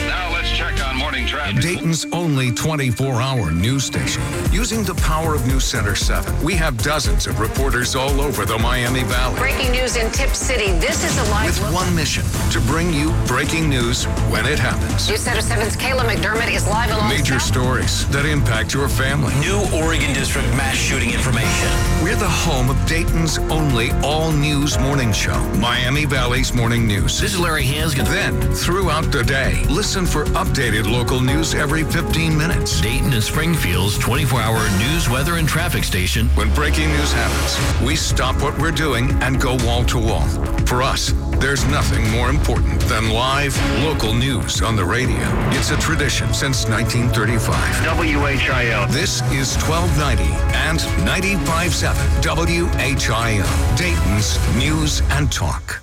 Dayton's only 24 hour news station. Using the power of News Center 7, we have dozens of reporters all over the Miami Valley. Breaking news in Tipp City. This is a live With look. one mission to bring you breaking news when it happens. News Center 7's Kayla McDermott is live along Major stories that impact your family. New Oregon District mass shooting information. We're the home of Dayton's only all news morning show, Miami Valley's Morning News. This is Larry Hansgen. Then, throughout the day, listen for updated local news every 15 minutes. Dayton and Springfield's 24 hour news, weather, and traffic station. When breaking news happens, we stop what we're doing and go wall to wall. For us, there's nothing more important than live local news on the radio. It's a tradition since 1935. WHIO. This is 1290 and 95.7 WHIO, Dayton's News and Talk.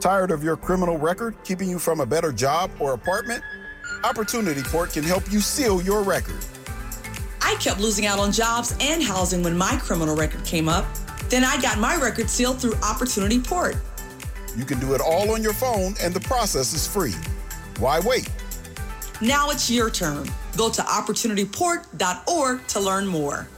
Tired of your criminal record keeping you from a better job or apartment? Opportunity Port can help you seal your record. I kept losing out on jobs and housing when my criminal record came up. Then I got my record sealed through Opportunity Port. You can do it all on your phone, and the process is free. Why wait? Now it's your turn. Go to opportunityport.org to learn more.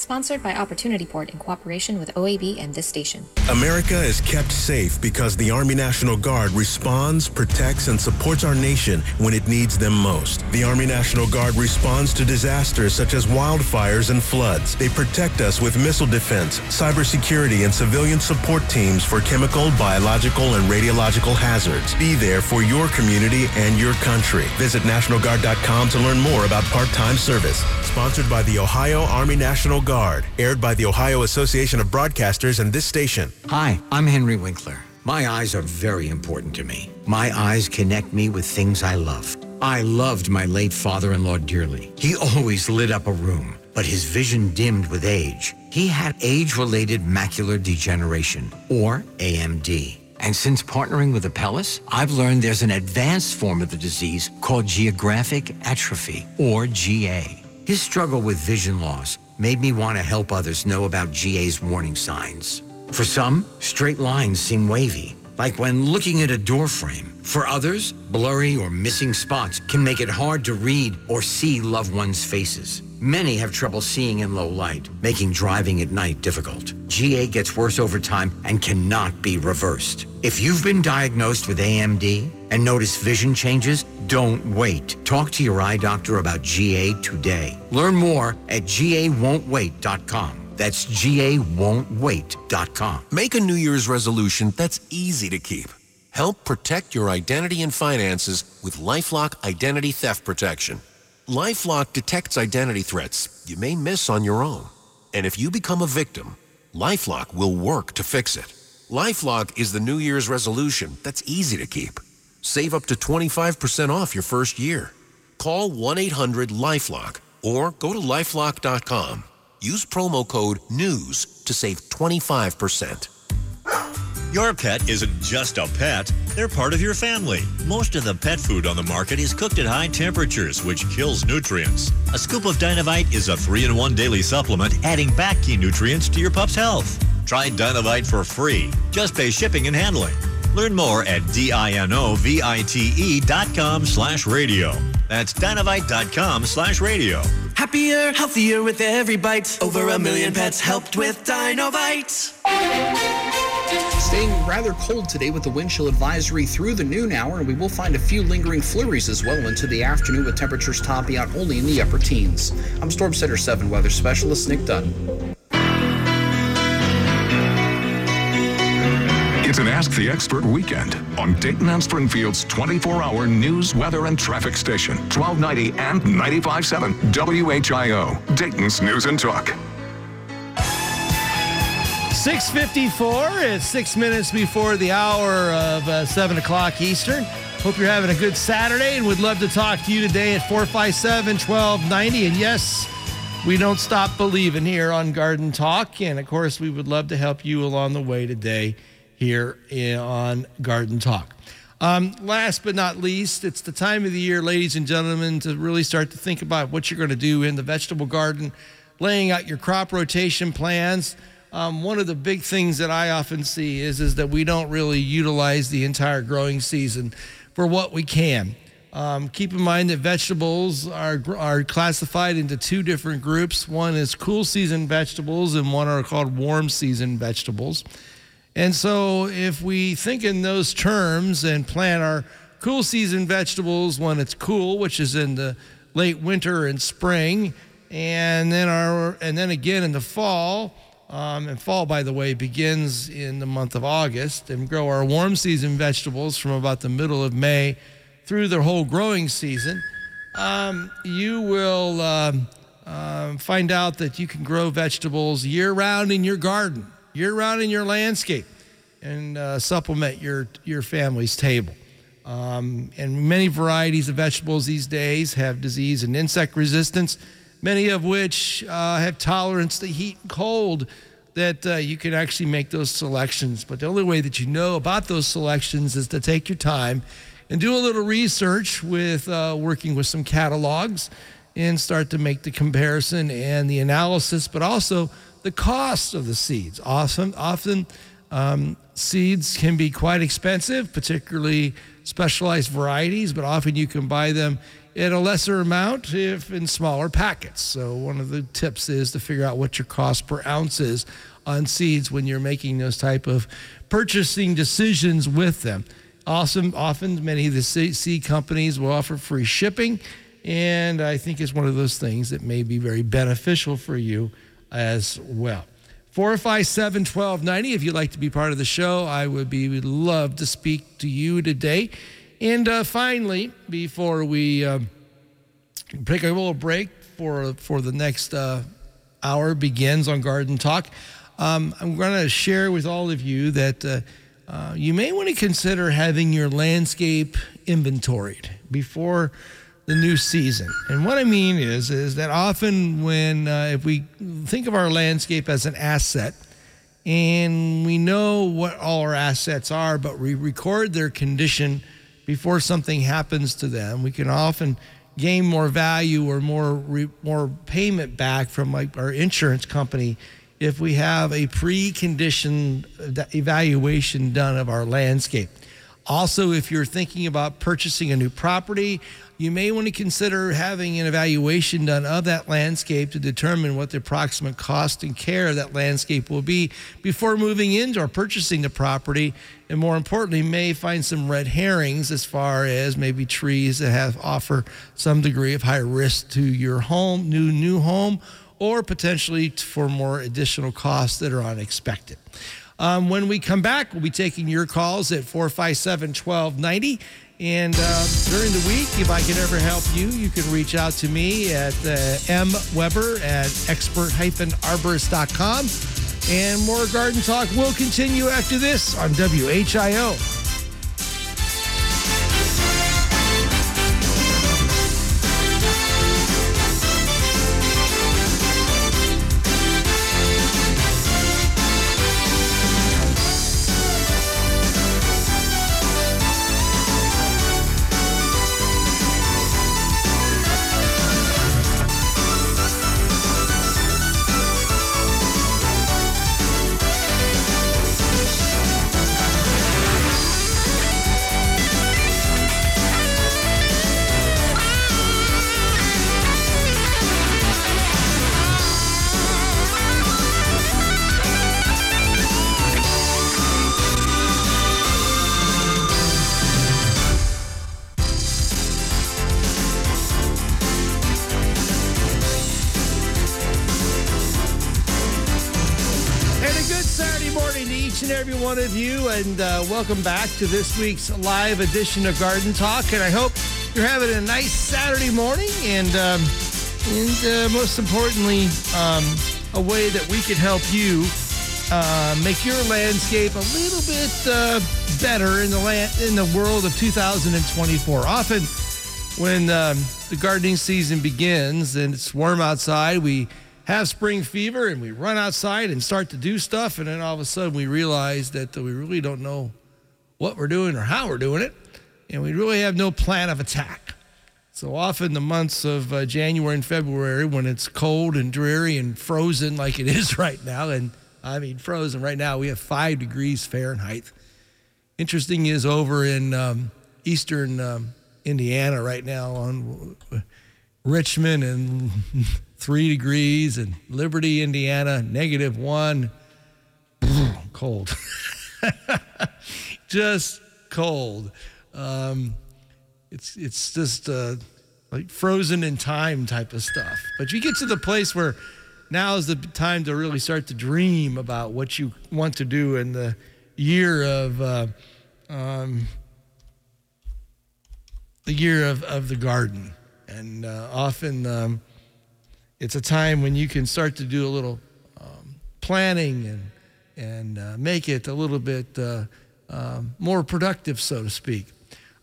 Sponsored by Opportunity Port in cooperation with OAB and this station. America is kept safe because the Army National Guard responds, protects, and supports our nation when it needs them most. The Army National Guard responds to disasters such as wildfires and floods. They protect us with missile defense, cybersecurity, and civilian support teams for chemical, biological, and radiological hazards. Be there for your community and your country. Visit NationalGuard.com to learn more about part-time service. Sponsored by the Ohio Army National Guard. Aired by the Ohio Association of Broadcasters and this station. Hi, I'm Henry Winkler. My eyes are very important to me. My eyes connect me with things I love. I loved my late father-in-law dearly. He always lit up a room, but his vision dimmed with age. He had age-related macular degeneration, or AMD. And since partnering with Apellis, I've learned there's an advanced form of the disease called geographic atrophy, or GA. His struggle with vision loss made me want to help others know about GA's warning signs. For some, straight lines seem wavy, like when looking at a door frame. For others, blurry or missing spots can make it hard to read or see loved ones' faces. Many have trouble seeing in low light, making driving at night difficult. GA gets worse over time and cannot be reversed. If you've been diagnosed with AMD and notice vision changes, don't wait. Talk to your eye doctor about GA today. Learn more at gawon'twait.com. That's gawon'twait.com. Make a New Year's resolution that's easy to keep. Help protect your identity and finances with LifeLock Identity Theft Protection. LifeLock detects identity threats you may miss on your own. And if you become a victim, LifeLock will work to fix it. LifeLock is the New Year's resolution that's easy to keep. Save up to 25% off your first year. Call 1-800-LifeLock or go to lifelock.com. Use promo code NEWS to save 25%. Your pet isn't just a pet, they're part of your family. Most of the pet food on the market is cooked at high temperatures, which kills nutrients. A scoop of Dinovite is a three in one daily supplement, adding back key nutrients to your pup's health. Try Dinovite for free. Just pay shipping and handling. Learn more at D-I-N-O-V-I-T-E dot com slash radio. That's dinovite.com slash radio. Happier, healthier with every bite. Over a million pets helped with Dinovite. Staying rather cold today with the wind chill advisory through the noon hour, and we will find a few lingering flurries as well into the afternoon with temperatures topping out only in the upper teens. I'm Storm Center 7 weather specialist Nick Dunn. An Ask the Expert weekend on Dayton and Springfield's 24 hour news, weather, and traffic station, 1290 and 95.7 WHIO, Dayton's News and Talk. 654 is six minutes before the hour of uh, 7 o'clock Eastern. Hope you're having a good Saturday and would love to talk to you today at 457 1290. And yes, we don't stop believing here on Garden Talk. And of course, we would love to help you along the way today here on Garden Talk. Um, last but not least, it's the time of the year, ladies and gentlemen, to really start to think about what you're going to do in the vegetable garden, laying out your crop rotation plans. Um, one of the big things that I often see is, is that we don't really utilize the entire growing season for what we can. Um, keep in mind that vegetables are, are classified into two different groups. One is cool season vegetables, and one are called warm season vegetables. And so, if we think in those terms and plant our cool season vegetables when it's cool, which is in the late winter and spring, and then our and then again in the fall. Um, and fall, by the way, begins in the month of August, and grow our warm season vegetables from about the middle of May through the whole growing season. Um, you will um, um, find out that you can grow vegetables year round in your garden, year round in your landscape, and uh, supplement your your family's table. Um, and many varieties of vegetables these days have disease and insect resistance, many of which uh, have tolerance to heat and cold. That uh, you can actually make those selections. But the only way that you know about those selections is to take your time and do a little research with uh, working with some catalogs and start to make the comparison and the analysis, but also the cost of the seeds. Often, often um, seeds can be quite expensive, particularly specialized varieties, but often you can buy them at a lesser amount if in smaller packets. So one of the tips is to figure out what your cost per ounce is on seeds when you're making those type of purchasing decisions with them. Awesome. Often, many of the seed companies will offer free shipping, and I think it's one of those things that may be very beneficial for you as well. 457 1290. If you'd like to be part of the show, I would be would love to speak to you today. And uh, finally, before we uh, take a little break for for the next uh, hour begins on Garden Talk, um, I'm going to share with all of you that uh, uh, you may want to consider having your landscape inventoried before the new season. And what I mean is, is that often when uh, if we think of our landscape as an asset, and we know what all our assets are, but we record their condition before something happens to them, we can often gain more value or more re, more payment back from like our insurance company if we have a pre-conditioned evaluation done of our landscape. Also, if you're thinking about purchasing a new property, you may want to consider having an evaluation done of that landscape to determine what the approximate cost and care of that landscape will be before moving into or purchasing the property. And more importantly, may find some red herrings as far as maybe trees that have offer some degree of high risk to your home, new new home, or potentially for more additional costs that are unexpected. Um, when we come back, we'll be taking your calls at 457 1290. And uh, during the week, if I can ever help you, you can reach out to me at uh, mweber at expert-arborist.com. And more garden talk will continue after this on WHIO. Uh, welcome back to this week's live edition of Garden Talk. And I hope you're having a nice Saturday morning, and um, and uh, most importantly, um, a way that we can help you uh, make your landscape a little bit uh, better in the land in the world of 2024. Often, when um, the gardening season begins and it's warm outside, we have spring fever and we run outside and start to do stuff, and then all of a sudden we realize that we really don't know what we're doing or how we're doing it, and we really have no plan of attack. So often, the months of uh, January and February, when it's cold and dreary and frozen like it is right now, and I mean frozen right now, we have five degrees Fahrenheit. Interesting is over in um, eastern um, Indiana right now on Richmond and three degrees, and Liberty, Indiana, negative one. cold. just cold. Um, it's it's just uh, like frozen in time type of stuff. But you get to the place where now is the time to really start to dream about what you want to do in the year of uh, um, the year of, of the garden. And uh, often um, it's a time when you can start to do a little um, planning and and uh, make it a little bit uh, um, more productive, so to speak.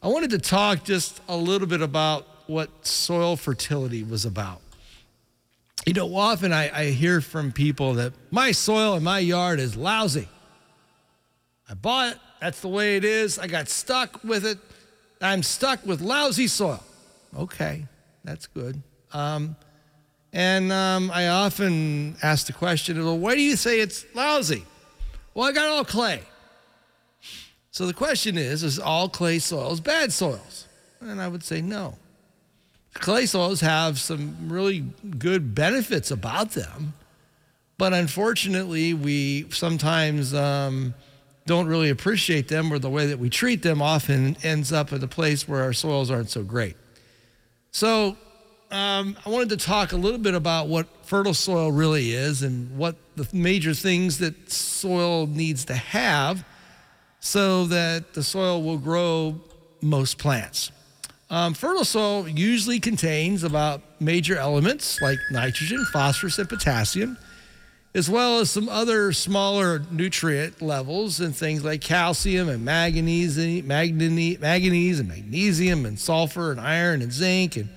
I wanted to talk just a little bit about what soil fertility was about. You know, often I, I hear from people that my soil in my yard is lousy. I bought it, that's the way it is. I got stuck with it. I'm stuck with lousy soil. Okay, that's good. Um, and um, I often ask the question, well, why do you say it's lousy? Well, I got all clay. So the question is, is all clay soils bad soils? And I would say no. Clay soils have some really good benefits about them, but unfortunately, we sometimes um, don't really appreciate them, or the way that we treat them often ends up at a place where our soils aren't so great. So um, I wanted to talk a little bit about what fertile soil really is and what the major things that soil needs to have so that the soil will grow most plants. Um, fertile soil usually contains about major elements like nitrogen, phosphorus, and potassium, as well as some other smaller nutrient levels and things like calcium and manganese, manganese, manganese and magnesium and sulfur and iron and zinc and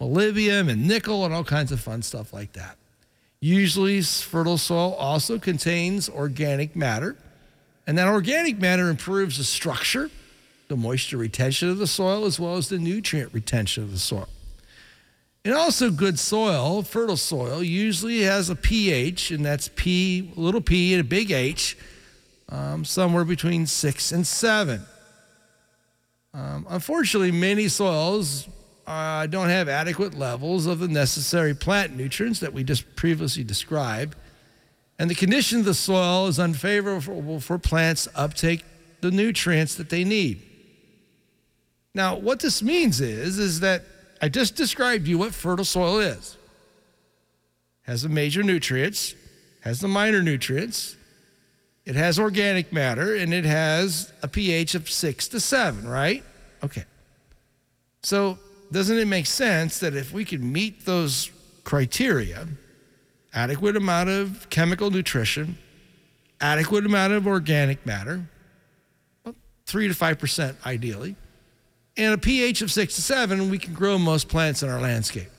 molybdenum and nickel and all kinds of fun stuff like that. Usually, fertile soil also contains organic matter, and that organic matter improves the structure, the moisture retention of the soil, as well as the nutrient retention of the soil. And also, good soil, fertile soil, usually has a pH, and that's P, little p, and a big H, um, somewhere between six and seven. Um, unfortunately, many soils uh, don't have adequate levels of the necessary plant nutrients that we just previously described. And the condition of the soil is unfavorable for plants uptake the nutrients that they need. Now, what this means is, is that I just described you what fertile soil is. Has the major nutrients, has the minor nutrients, it has organic matter, and it has a pH of six to seven, right? Okay. So doesn't it make sense that if we could meet those criteria, adequate amount of chemical nutrition, adequate amount of organic matter, well, 3 to 5% ideally, and a pH of 6 to 7, we can grow most plants in our landscape.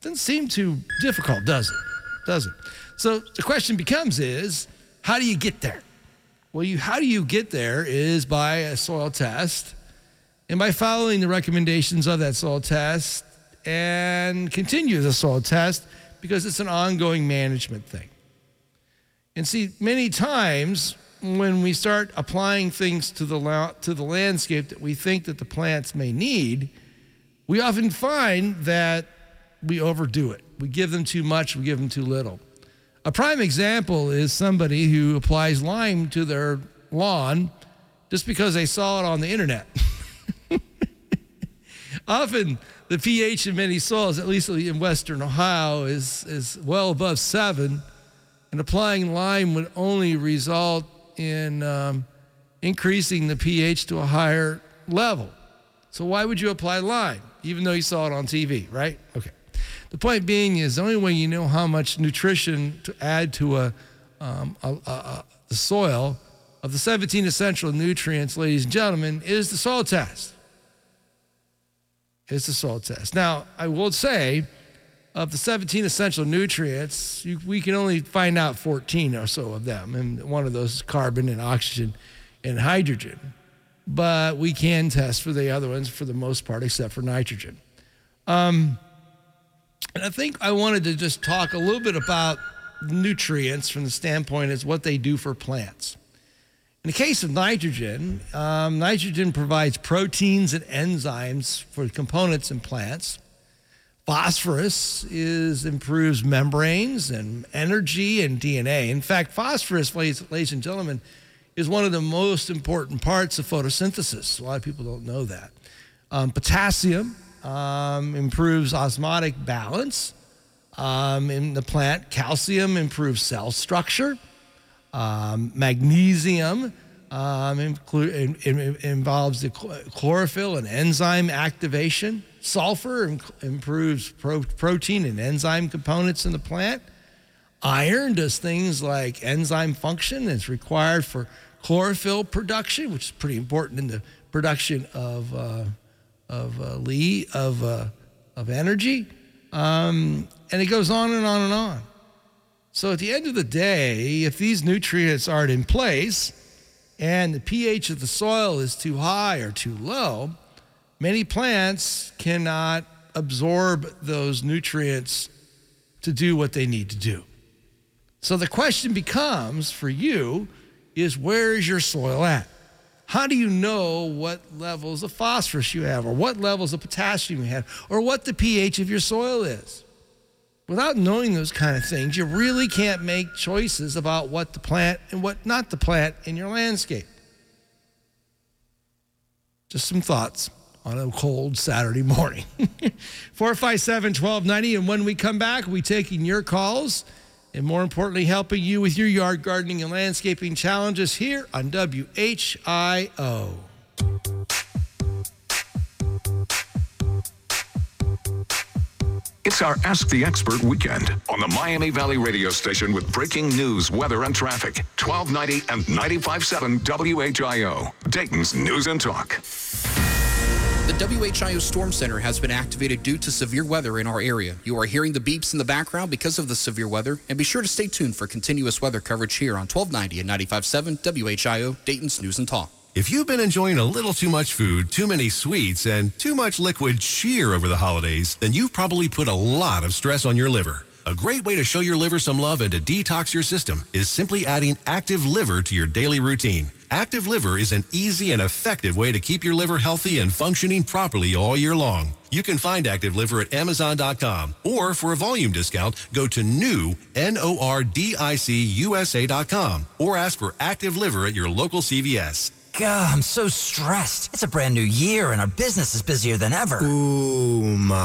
Doesn't seem too difficult, does it? Does it? So the question becomes is, how do you get there? Well, you, how do you get there is by a soil test and by following the recommendations of that soil test and continue the soil test because it's an ongoing management thing. And see, many times when we start applying things to the, to the landscape that we think that the plants may need, we often find that we overdo it. We give them too much, we give them too little. A prime example is somebody who applies lime to their lawn just because they saw it on the internet. Often, the pH in many soils, at least in western Ohio, is, is well above seven, and applying lime would only result in um, increasing the pH to a higher level. So, why would you apply lime, even though you saw it on TV, right? Okay. The point being is the only way you know how much nutrition to add to a, um, uh, uh, uh, the soil of the 17 essential nutrients, ladies and gentlemen, is the soil test. Is the soil test. Now, I will say, of the 17 essential nutrients, you, we can only find out 14 or so of them, and one of those is carbon and oxygen and hydrogen. But we can test for the other ones for the most part, except for nitrogen. Um, and I think I wanted to just talk a little bit about nutrients from the standpoint as what they do for plants. In the case of nitrogen, um, nitrogen provides proteins and enzymes for components in plants. Phosphorus is improves membranes and energy and DNA. In fact, phosphorus, ladies, ladies and gentlemen, is one of the most important parts of photosynthesis. A lot of people don't know that. Um, potassium um, improves osmotic balance um, in the plant. Calcium improves cell structure. Um, magnesium um, in, in, involves the chlorophyll and enzyme activation. Sulfur Im- improves pro- protein and enzyme components in the plant. Iron does things like enzyme function. It's required for chlorophyll production, which is pretty important in the production of uh, of uh, Lee of uh, of energy, um, and it goes on and on and on. So at the end of the day, if these nutrients aren't in place, and the pH of the soil is too high or too low, many plants cannot absorb those nutrients to do what they need to do. So the question becomes for you is where is your soil at? How do you know what levels of phosphorus you have, or what levels of potassium you have, or what the pH of your soil is? Without knowing those kind of things, you really can't make choices about what to plant and what not to plant in your landscape. Just some thoughts on a cold Saturday morning. 457 1290. And when we come back, be taking your calls and more importantly, helping you with your yard gardening and landscaping challenges here on WHIO. It's our Ask the Expert weekend on the Miami Valley radio station with breaking news, weather, and traffic. 1290 and 95.7 WHIO, Dayton's News and Talk. The WHIO Storm Center has been activated due to severe weather in our area. You are hearing the beeps in the background because of the severe weather, and be sure to stay tuned for continuous weather coverage here on 1290 and 95.7 WHIO, Dayton's News and Talk. If you've been enjoying a little too much food, too many sweets, and too much liquid cheer over the holidays, then you've probably put a lot of stress on your liver. A great way to show your liver some love and to detox your system is simply adding Active Liver to your daily routine. Active Liver is an easy and effective way to keep your liver healthy and functioning properly all year long. You can find Active Liver at Amazon.com or for a volume discount, go to new N-O-R-D-I-C-U-S-A.com or ask for Active Liver at your local CVS. God, I'm so stressed. It's a brand new year and our business is busier than ever. Ooma.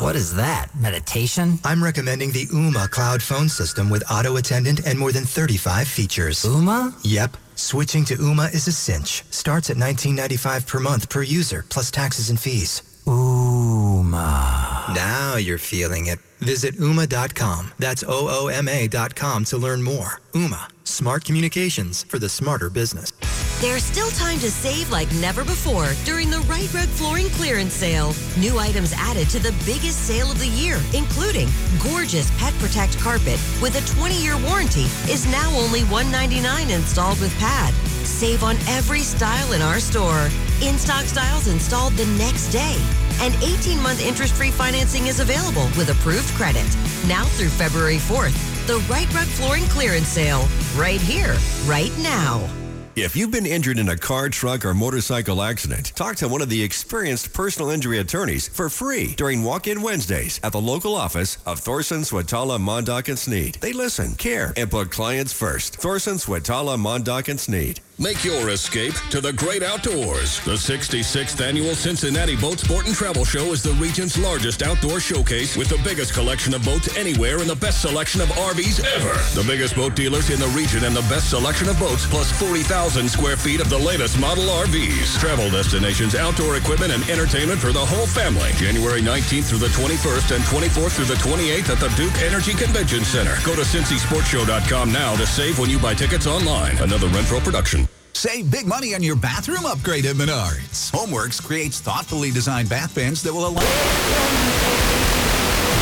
What is that? Meditation? I'm recommending the Ooma cloud phone system with auto attendant and more than 35 features. Ooma? Yep. Switching to Ooma is a cinch. Starts at $19.95 per month per user, plus taxes and fees. Ooma. Now you're feeling it. Visit Ooma.com. That's O-O-M-A.com to learn more. Ooma. Smart communications for the smarter business. There's still time to save like never before during the Right Rug Flooring Clearance Sale. New items added to the biggest sale of the year, including gorgeous Pet Protect carpet with a 20-year warranty is now only 199 installed with pad. Save on every style in our store. In-stock styles installed the next day. And 18-month interest-free financing is available with approved credit. Now through February 4th. The Right Rug Flooring Clearance Sale. Right here, right now. If you've been injured in a car, truck, or motorcycle accident, talk to one of the experienced personal injury attorneys for free during walk-in Wednesdays at the local office of Thorson, Switala, Mondock, and Snead. They listen, care, and put clients first. Thorson, Switala, Mondock, and Snead. Make your escape to the great outdoors. The 66th annual Cincinnati Boat Sport and Travel Show is the region's largest outdoor showcase with the biggest collection of boats anywhere and the best selection of RVs ever. The biggest boat dealers in the region and the best selection of boats, plus 40,000 square feet of the latest model RVs. Travel destinations, outdoor equipment, and entertainment for the whole family. January 19th through the 21st and 24th through the 28th at the Duke Energy Convention Center. Go to CincySportsShow.com now to save when you buy tickets online. Another Renfro production. Save big money on your bathroom upgrade at Menards. Homeworks creates thoughtfully designed bath fans that will allow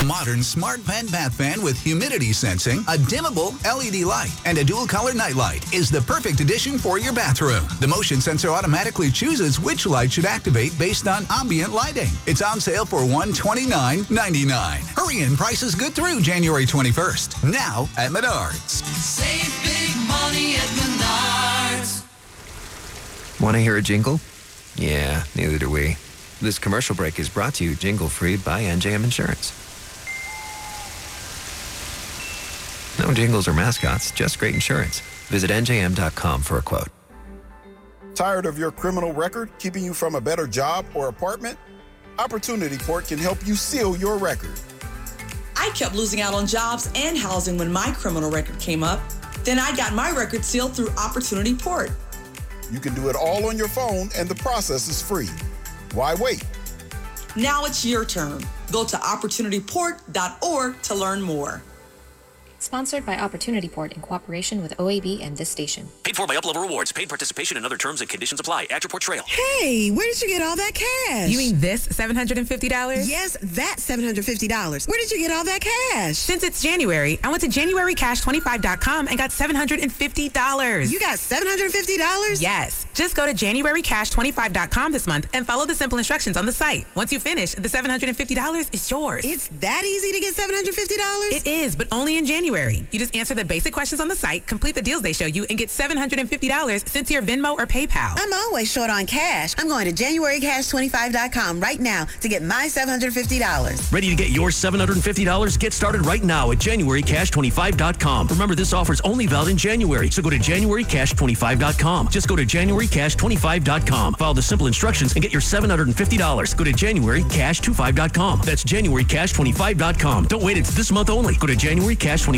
modern smart vent bath fan with humidity sensing, a dimmable LED light, and a dual color night light is the perfect addition for your bathroom. The motion sensor automatically chooses which light should activate based on ambient lighting. It's on sale for $129.99. Hurry in, prices good through January 21st. Now at Menards. Save big money at Menards. Want to hear a jingle? Yeah, neither do we. This commercial break is brought to you jingle free by NJM Insurance. No jingles or mascots, just great insurance. Visit NJM.com for a quote. Tired of your criminal record keeping you from a better job or apartment? Opportunity Port can help you seal your record. I kept losing out on jobs and housing when my criminal record came up. Then I got my record sealed through Opportunity Port. You can do it all on your phone and the process is free. Why wait? Now it's your turn. Go to opportunityport.org to learn more. Sponsored by Opportunity Port in cooperation with OAB and this station. Paid for by Uplevel Rewards. Paid participation and other terms and conditions apply. At your portrayal. Hey, where did you get all that cash? You mean this $750? Yes, that $750. Where did you get all that cash? Since it's January, I went to JanuaryCash25.com and got $750. You got $750? Yes. Just go to JanuaryCash25.com this month and follow the simple instructions on the site. Once you finish, the $750 is yours. It's that easy to get $750? It is, but only in January. You just answer the basic questions on the site, complete the deals they show you, and get $750 sent to your Venmo or PayPal. I'm always short on cash. I'm going to JanuaryCash25.com right now to get my $750. Ready to get your $750? Get started right now at JanuaryCash25.com. Remember, this offer is only valid in January, so go to JanuaryCash25.com. Just go to JanuaryCash25.com. Follow the simple instructions and get your $750. Go to JanuaryCash25.com. That's JanuaryCash25.com. Don't wait, it's this month only. Go to JanuaryCash25.com.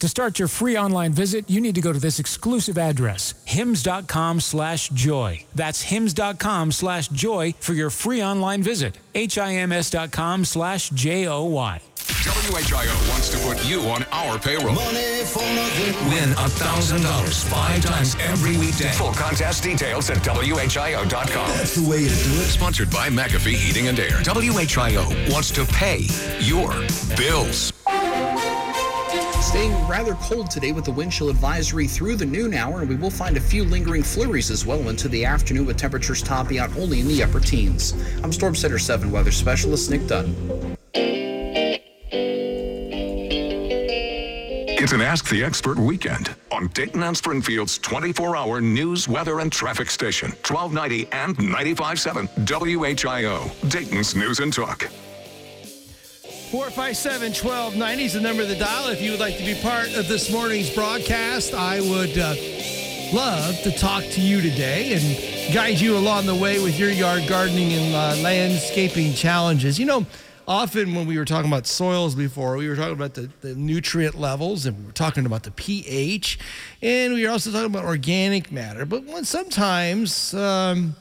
To start your free online visit, you need to go to this exclusive address, hims.com slash joy. That's hims.com slash joy for your free online visit. H-I-M-S.com slash J-O-Y. WHIO wants to put you on our payroll. Money for nothing. Win $1,000 five times every weekday. Full contest details at WHIO.com. That's the way to do it. Sponsored by McAfee Heating and Air. WHIO wants to pay your bills. Staying rather cold today with the wind chill advisory through the noon hour, and we will find a few lingering flurries as well into the afternoon with temperatures topping out only in the upper teens. I'm Storm Center 7 weather specialist Nick Dunn. It's an Ask the Expert weekend on Dayton and Springfield's 24 hour news, weather, and traffic station, 1290 and 957 WHIO, Dayton's News and Talk. 457 1290 is the number of the dial. If you would like to be part of this morning's broadcast, I would uh, love to talk to you today and guide you along the way with your yard gardening and uh, landscaping challenges. You know, often when we were talking about soils before, we were talking about the, the nutrient levels and we were talking about the pH, and we were also talking about organic matter. But when sometimes um,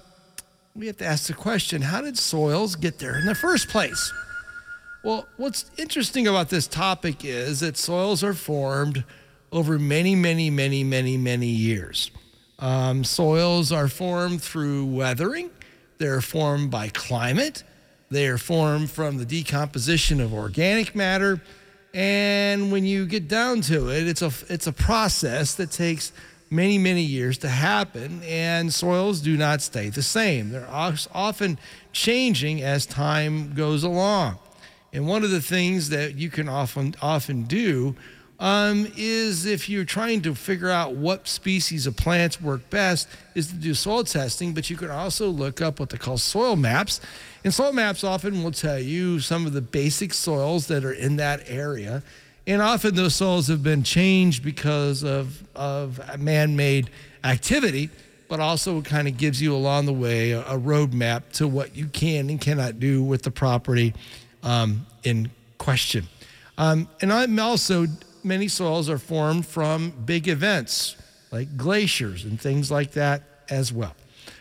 we have to ask the question how did soils get there in the first place? Well, what's interesting about this topic is that soils are formed over many, many, many, many, many years. Um, soils are formed through weathering, they're formed by climate, they are formed from the decomposition of organic matter. And when you get down to it, it's a, it's a process that takes many, many years to happen, and soils do not stay the same. They're often changing as time goes along. And one of the things that you can often often do um, is if you're trying to figure out what species of plants work best, is to do soil testing. But you can also look up what they call soil maps, and soil maps often will tell you some of the basic soils that are in that area. And often those soils have been changed because of, of man made activity, but also it kind of gives you along the way a, a roadmap to what you can and cannot do with the property um, in question. Um, and I'm also, many soils are formed from big events like glaciers and things like that as well.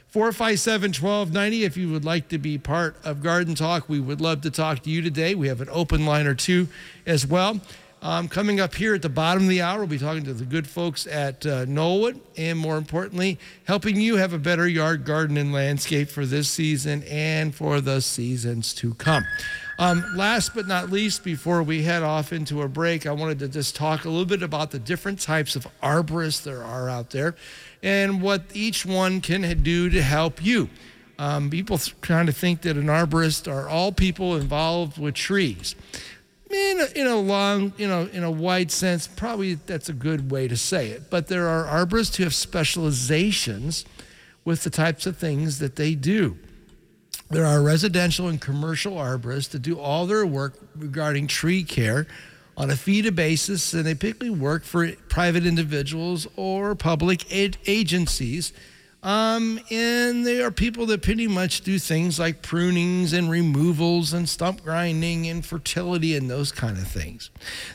457 1290. If you would like to be part of Garden Talk, we would love to talk to you today. We have an open line or two as well. Um, coming up here at the bottom of the hour, we'll be talking to the good folks at uh, Knollwood, and more importantly, helping you have a better yard, garden, and landscape for this season and for the seasons to come. Um, last but not least, before we head off into a break, I wanted to just talk a little bit about the different types of arborists there are out there and what each one can do to help you. Um, people kind of think that an arborist are all people involved with trees in a, in a long, you know, in a wide sense, probably that's a good way to say it. But there are arborists who have specializations with the types of things that they do. There are residential and commercial arborists that do all their work regarding tree care on a fee to basis, and they typically work for private individuals or public agencies um, and they are people that pretty much do things like prunings and removals and stump grinding and fertility and those kind of things.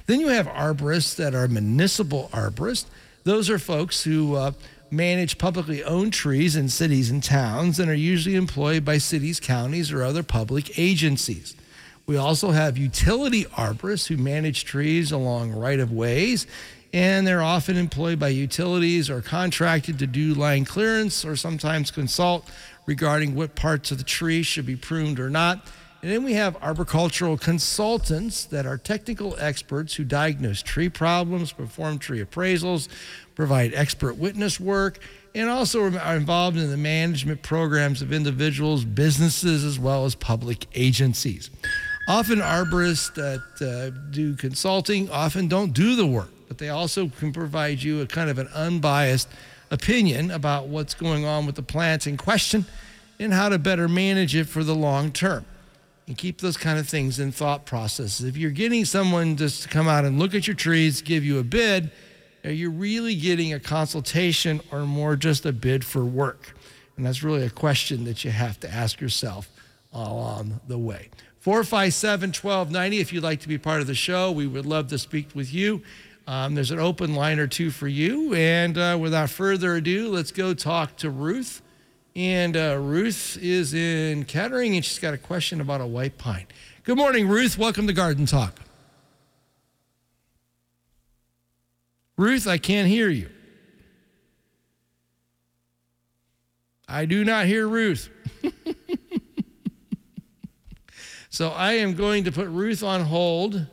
Then you have arborists that are municipal arborists. Those are folks who uh, manage publicly owned trees in cities and towns and are usually employed by cities, counties, or other public agencies. We also have utility arborists who manage trees along right of ways and they're often employed by utilities or contracted to do line clearance or sometimes consult regarding what parts of the tree should be pruned or not. And then we have arboricultural consultants that are technical experts who diagnose tree problems, perform tree appraisals, provide expert witness work, and also are involved in the management programs of individuals, businesses, as well as public agencies. Often arborists that uh, do consulting often don't do the work but they also can provide you a kind of an unbiased opinion about what's going on with the plants in question and how to better manage it for the long term. And keep those kind of things in thought processes. If you're getting someone just to come out and look at your trees, give you a bid, are you really getting a consultation or more just a bid for work? And that's really a question that you have to ask yourself along the way. 457 1290. If you'd like to be part of the show, we would love to speak with you. Um, there's an open line or two for you. And uh, without further ado, let's go talk to Ruth. And uh, Ruth is in Kettering, and she's got a question about a white pine. Good morning, Ruth. Welcome to Garden Talk. Ruth, I can't hear you. I do not hear Ruth. so I am going to put Ruth on hold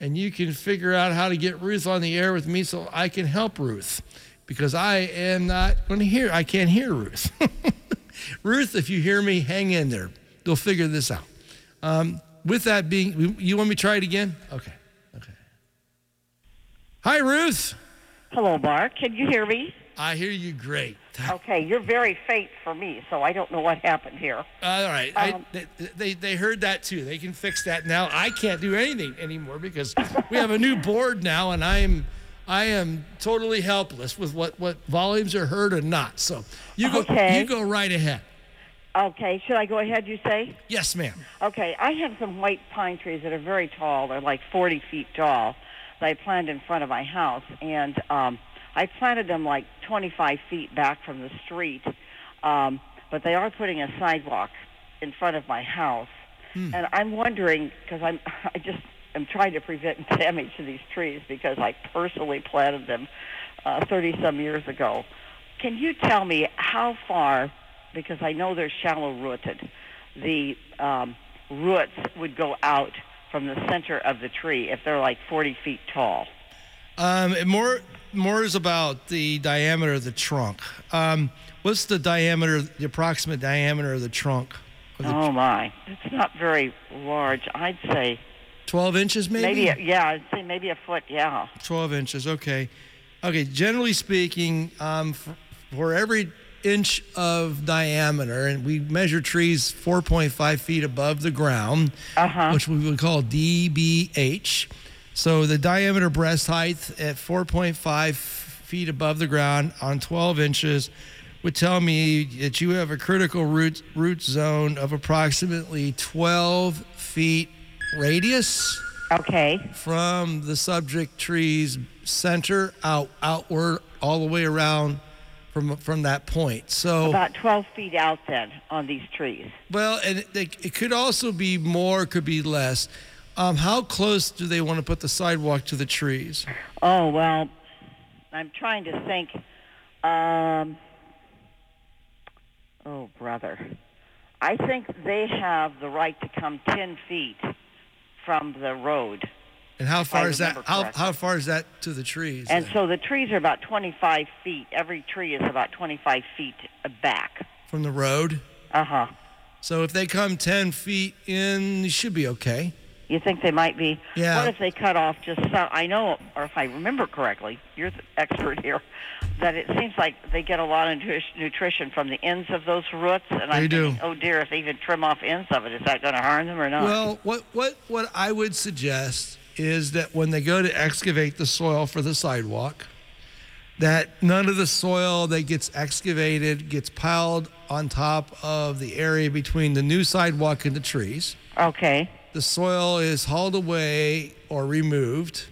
and you can figure out how to get Ruth on the air with me so I can help Ruth because I am not going to hear, I can't hear Ruth. Ruth, if you hear me, hang in there. They'll figure this out. Um, with that being, you want me to try it again? Okay. Okay. Hi, Ruth. Hello, Mark. Can you hear me? I hear you great. Okay, you're very faint for me, so I don't know what happened here. All right, um, I, they, they, they heard that too. They can fix that now. I can't do anything anymore because we have a new board now, and I am I am totally helpless with what what volumes are heard or not. So you go okay. you go right ahead. Okay, should I go ahead? You say? Yes, ma'am. Okay, I have some white pine trees that are very tall. They're like 40 feet tall. That I planted in front of my house, and um, I planted them like 25 feet back from the street, um, but they are putting a sidewalk in front of my house. Hmm. And I'm wondering because I'm I just am trying to prevent damage to these trees because I personally planted them uh, 30 some years ago. Can you tell me how far? Because I know they're shallow rooted. The um, roots would go out from the center of the tree if they're like 40 feet tall. Um, more more is about the diameter of the trunk. Um, what's the diameter, the approximate diameter of the trunk? of the Oh my, it's not very large. I'd say 12 inches, maybe? maybe yeah, I'd say maybe a foot. Yeah. 12 inches. Okay. Okay. Generally speaking, um, for, for every inch of diameter, and we measure trees 4.5 feet above the ground, which we would call DBH. So the diameter breast height at 4.5 feet above the ground on 12 inches would tell me that you have a critical root root zone of approximately 12 feet radius. Okay. From the subject tree's center out outward all the way around from from that point. So About 12 feet out then on these trees. well, and it, it could also be more, could be less. Um, how close do they want to put the sidewalk to the trees? Oh well, I'm trying to think. Um, oh brother, I think they have the right to come 10 feet from the road. And how far is that? How, how far is that to the trees? And then? so the trees are about 25 feet. Every tree is about 25 feet back. from the road? Uh huh. So if they come 10 feet in, you should be okay. You think they might be? Yeah. What if they cut off just some? I know, or if I remember correctly, you're the expert here, that it seems like they get a lot of nutrition from the ends of those roots. And They I'm do. thinking, oh dear, if they even trim off ends of it, is that going to harm them or not? Well, what, what, what I would suggest is that when they go to excavate the soil for the sidewalk, that none of the soil that gets excavated gets piled on top of the area between the new sidewalk and the trees. Okay. The soil is hauled away or removed.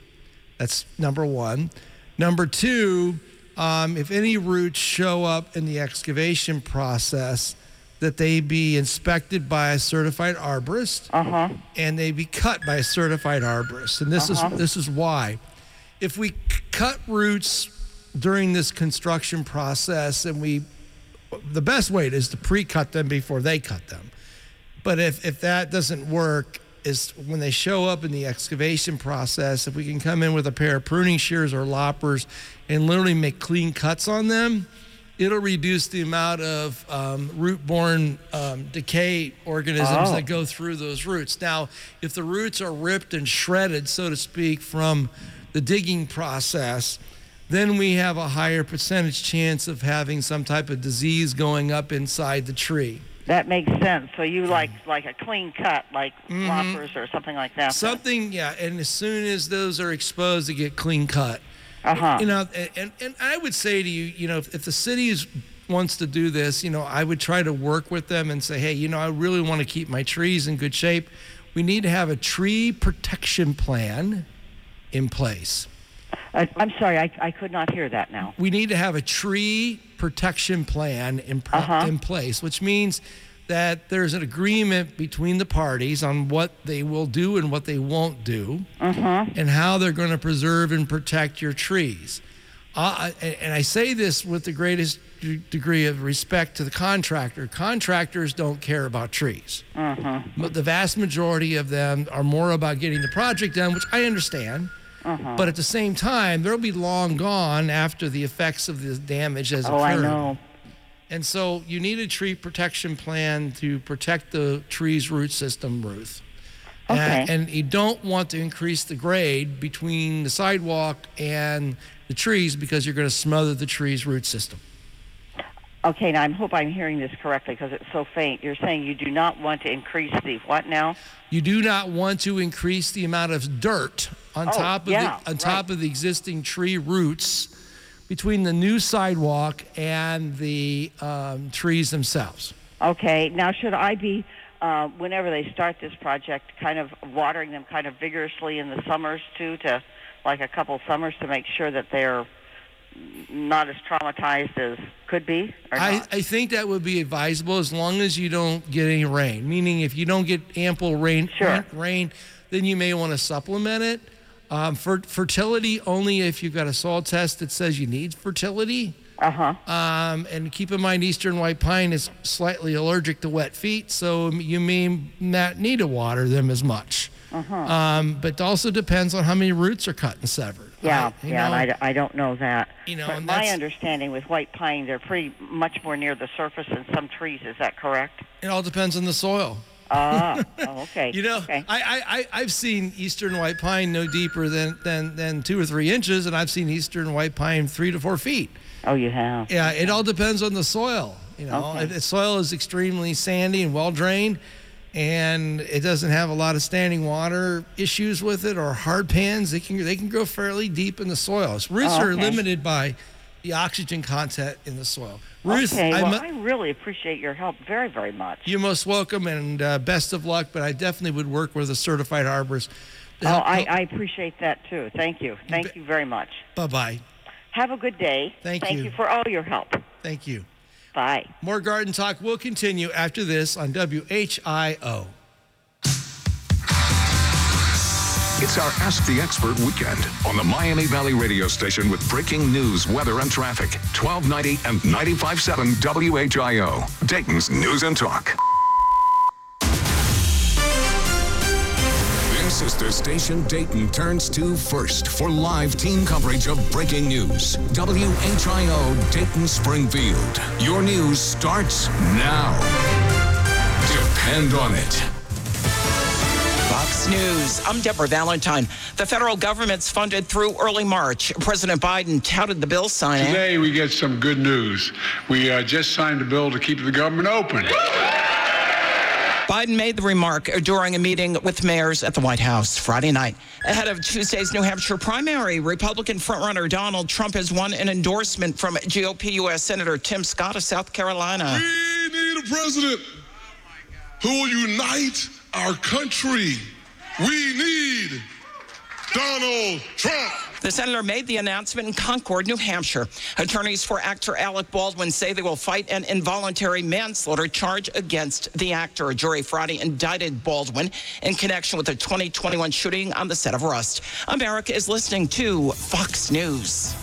That's number one. Number two, um, if any roots show up in the excavation process, that they be inspected by a certified arborist Uh-huh. and they be cut by a certified arborist. And this Uh-huh. is this is why. If we cut roots during this construction process and we the best way is to pre-cut them before they cut them. But if, if that doesn't work, is when they show up in the excavation process, if we can come in with a pair of pruning shears or loppers and literally make clean cuts on them, it'll reduce the amount of um, root-borne um, decay organisms Oh. that go through those roots. Now, if the roots are ripped and shredded, so to speak, from the digging process, then we have a higher percentage chance of having some type of disease going up inside the tree. That makes sense. So you like like a clean cut, like loppers or something like that. Something, yeah. And as soon as those are exposed, they get clean cut. Uh-huh. You know, and, and, and I would say to you, you know, if, if the city is, wants to do this, you know, I would try to work with them and say, hey, you know, I really want to keep my trees in good shape. We need to have a tree protection plan in place. I, I'm sorry, I, I could not hear that now. we need to have a tree protection plan in, pro- Uh-huh. in place, which means that there's an agreement between the parties on what they will do and what they won't do, Mm-hmm. and how they're going to preserve and protect your trees. Uh, and I say this with the greatest degree of respect to the contractor. Contractors don't care about trees. Mm-hmm. But the vast majority of them are more about getting the project done, which I understand. Uh-huh. But at the same time, they'll be long gone after the effects of the damage has Oh, I know. And so you need a tree protection plan to protect the tree's root system, Ruth. Okay. and you don't want to increase the grade between the sidewalk and the trees because you're going to smother the tree's root system. Okay, now I hope I'm hearing this correctly because it's so faint. You're saying you do not want to increase the what now? You do not want to increase the amount of dirt on Oh, top of yeah, the on top of the existing tree roots between the new sidewalk and the um, trees themselves. Okay, now should I be, uh, whenever they start this project, kind of watering them kind of vigorously in the summers too, to like a couple summers to make sure that they're not as traumatized as could be? I? I think that would be advisable as long as you don't get any rain. Meaning, if you don't get ample rain, Sure. rain, then you may want to supplement it. Um, for fertility, only if you've got a soil test that says you need fertility. Uh huh. Um, and keep in mind, eastern white pine is slightly allergic to wet feet, so you may not need to water them as much. Uh-huh. Um, but it also depends on how many roots are cut and severed. Yeah, right? Yeah, know? and I, I don't know that. You know, But my understanding with white pine, they're pretty much more near the surface than some trees. Is that correct? It all depends on the soil. Ah, oh, okay. You know, okay. I, I, I've seen eastern white pine no deeper than, than, than two or three inches, and I've seen eastern white pine three to four feet. Oh, you have. Yeah, it all depends on the soil. You know, Okay. the soil is extremely sandy and well drained, and it doesn't have a lot of standing water issues with it or hard pans, they can they can grow fairly deep in the soil. So roots Oh, are limited by the oxygen content in the soil. Ruth, okay, I well, mu- I really appreciate your help very, very much. you're most welcome and uh, best of luck. But I definitely would work with a certified arborist. Oh, I, I appreciate that too. Thank you. Thank you very much. Bye bye. Have a good day. Thank Thank you. you for all your help. Thank you. Bye. More garden talk will continue after this on WHIO. It's our Ask the Expert weekend on the Miami Valley radio station with breaking news, weather, and traffic. 1290 and 95.7 WHIO, Dayton's News and Talk. This is the station Dayton turns to first for live team coverage of breaking news. WHIO Dayton Springfield. Your news starts now. Depend on it. Fox News. I'm Deborah Valentine. The federal government's funded through early March. President Biden touted the bill signing. Today, we get some good news. We uh, just signed a bill to keep the government open. Biden made the remark during a meeting with mayors at the White House Friday night. Ahead of Tuesday's New Hampshire primary, Republican frontrunner Donald Trump has won an endorsement from GOP U.S. Senator Tim Scott of South Carolina. We need a president who will unite our country. We need Donald Trump. The senator made the announcement in Concord, New Hampshire. Attorneys for actor Alec Baldwin say they will fight an involuntary manslaughter charge against the actor. A jury Friday indicted Baldwin in connection with the 2021 shooting on the set of Rust. America is listening to Fox News.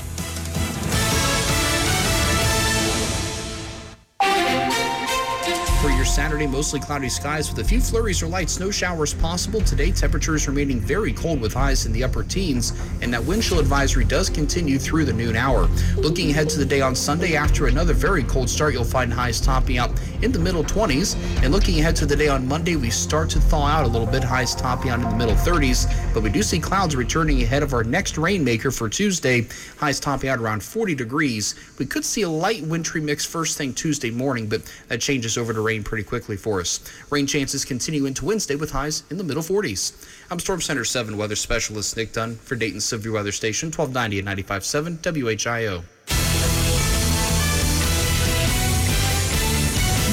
Saturday, mostly cloudy skies with a few flurries or light snow showers possible. Today, temperatures remaining very cold with highs in the upper teens, and that wind chill advisory does continue through the noon hour. Looking ahead to the day on Sunday, after another very cold start, you'll find highs topping out in the middle 20s. And looking ahead to the day on Monday, we start to thaw out a little bit, highs topping out in the middle 30s, but we do see clouds returning ahead of our next rainmaker for Tuesday, highs topping out around 40 degrees. We could see a light wintry mix first thing Tuesday morning, but that changes over to rain pretty quickly for us. Rain chances continue into Wednesday with highs in the middle 40s. I'm Storm Center 7 weather specialist Nick Dunn for Dayton Severe Weather Station 1290 and 95.7 WHIO.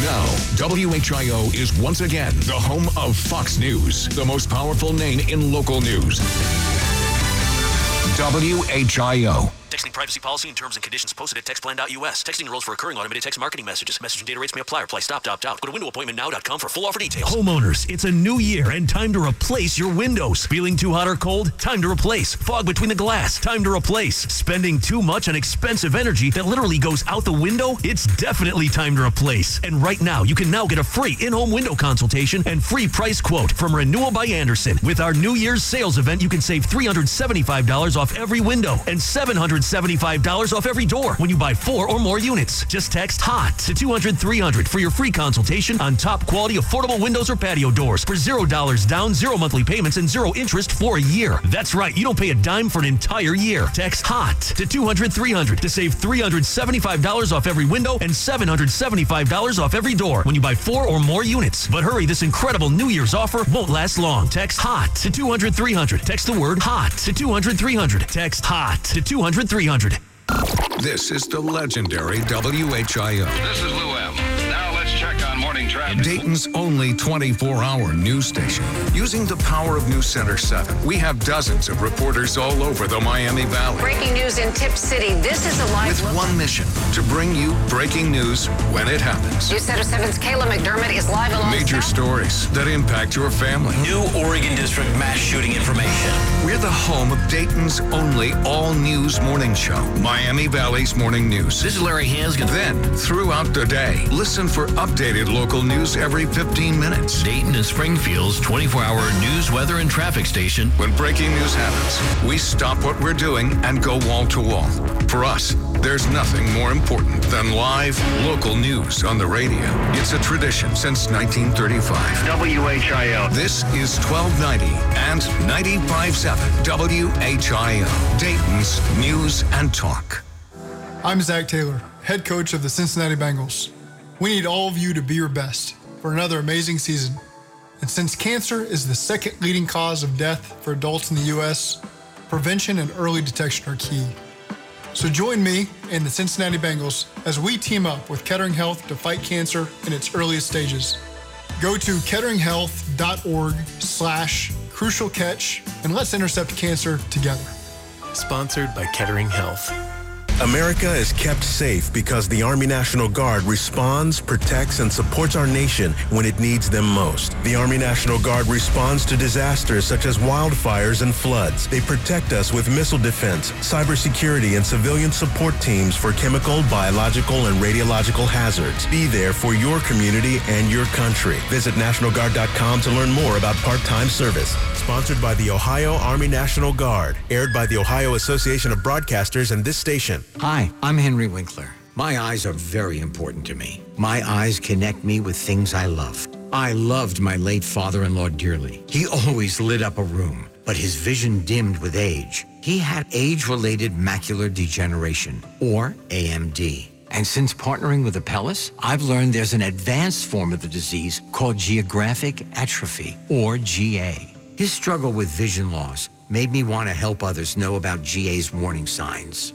Now, WHIO is once again the home of Fox News, the most powerful name in local news. WHIO. Texting privacy policy and terms and conditions posted at textplan.us. Texting enrolls for recurring automated text marketing messages. Message and data rates may apply. Reply stop, to opt out. Go to windowappointmentnow.com for full offer details. Homeowners, it's a new year and time to replace your windows. Feeling too hot or cold? Time to replace. Fog between the glass? Time to replace. Spending too much on expensive energy that literally goes out the window? It's definitely time to replace. And right now, you can now get a free in-home window consultation and free price quote from Renewal by Andersen. With our New Year's sales event, you can save $375 off every window and $775 off every door when you buy four or more units. Just text HOT to 200 300 for your free consultation on top quality affordable windows or patio doors for $0 down, zero monthly payments, and zero interest for a year. That's right, you don't pay a dime for an entire year. Text HOT to 200 300 to save $375 off every window and $775 off every door when you buy four or more units. But hurry, this incredible New Year's offer won't last long. Text HOT to 200 300. Text the word HOT to 200 300. Text HOT to 200 300. This is the legendary WHIO. This is Lou M. Now let's check on morning morning traffic. Dayton's only 24 hour news station. Using the power of News Center 7, we have dozens of reporters all over the Miami Valley. Breaking news in Tipp City. This is a live With look. one mission to bring you breaking news when it happens. News Center 7's Kayla McDermott is live along. Major stories that impact your family. New Oregon District mass shooting information. We're the home of Dayton's only all news morning show, Miami Valley's Morning News. This is Larry Hansgen. Then, throughout the day, listen for updated local news every 15 minutes. Dayton and Springfield's 24 hour news, weather, and traffic station. When breaking news happens, we stop what we're doing and go wall to wall. For us, there's nothing more important than live local news on the radio. It's a tradition since 1935. WHIO. This is 1290 and 95.7 WHIO, Dayton's News and Talk. I'm Zach Taylor, head coach of the Cincinnati Bengals. We need all of you to be your best for another amazing season. And since cancer is the second leading cause of death for adults in the U.S., prevention and early detection are key. So join me and the Cincinnati Bengals as we team up with Kettering Health to fight cancer in its earliest stages. Go to ketteringhealth.org slash crucial catch and let's intercept cancer together. Sponsored by Kettering Health. America is kept safe because the Army National Guard responds, protects, and supports our nation when it needs them most. The Army National Guard responds to disasters such as wildfires and floods. They protect us with missile defense, cybersecurity, and civilian support teams for chemical, biological, and radiological hazards. Be there for your community and your country. Visit NationalGuard.com to learn more about part-time service. Sponsored by the Ohio Army National Guard. Aired by the Ohio Association of Broadcasters and this station. Hi, I'm Henry Winkler. My eyes are very important to me. My eyes connect me with things I love. I loved my late father-in-law dearly. He always lit up a room, but his vision dimmed with age. He had age-related macular degeneration, or AMD. And since partnering with Apellis, I've learned there's an advanced form of the disease called geographic atrophy, or GA. His struggle with vision loss made me want to help others know about GA's warning signs.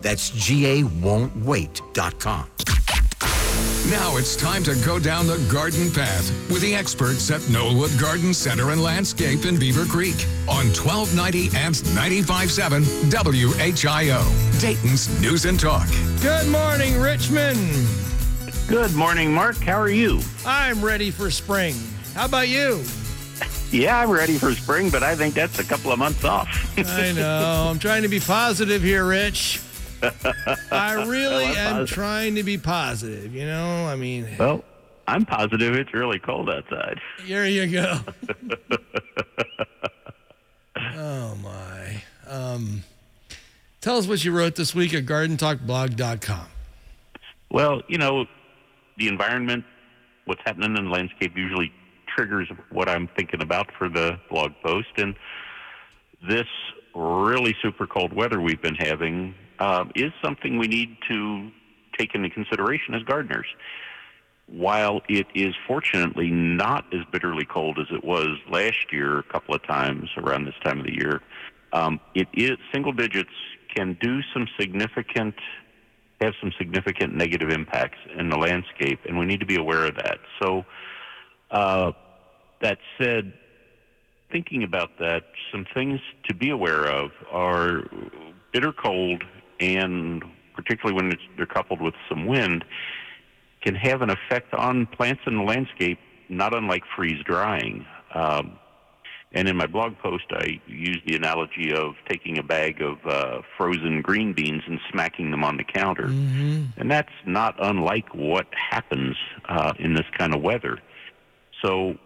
That's gawon'twait.com. Now it's time to go down the garden path with the experts at Knollwood Garden Center and Landscape in Beavercreek on 1290 and 95.7 WHIO, Dayton's News and Talk. Good morning, Richmond. Good morning, Mark. How are you? I'm ready for spring. How about you? Yeah, I'm ready for spring, but I think that's a couple of months off. I know. I'm trying to be positive here, Rich. I really Well, am positive. trying to be positive. You know, I mean, Well, I'm positive it's really cold outside. here you go. oh my. Um, tell us what you wrote this week at GardenTalkBlog.com. Well, you know, the environment, what's happening in the landscape usually triggers what I'm thinking about for the blog post. And this really super cold weather we've been having um, is something we need to take into consideration as gardeners. While it is fortunately not as bitterly cold as it was last year, a couple of times around this time of the year, um, it is single digits can do some significant have some significant negative impacts in the landscape, and we need to be aware of that. So, uh, that said, thinking about that, some things to be aware of are bitter cold, and particularly when it's, they're coupled with some wind, can have an effect on plants in the landscape, not unlike freeze drying. Um, and in my blog post, I used the analogy of taking a bag of uh, frozen green beans and smacking them on the counter. And that's not unlike what happens uh, in this kind of weather. So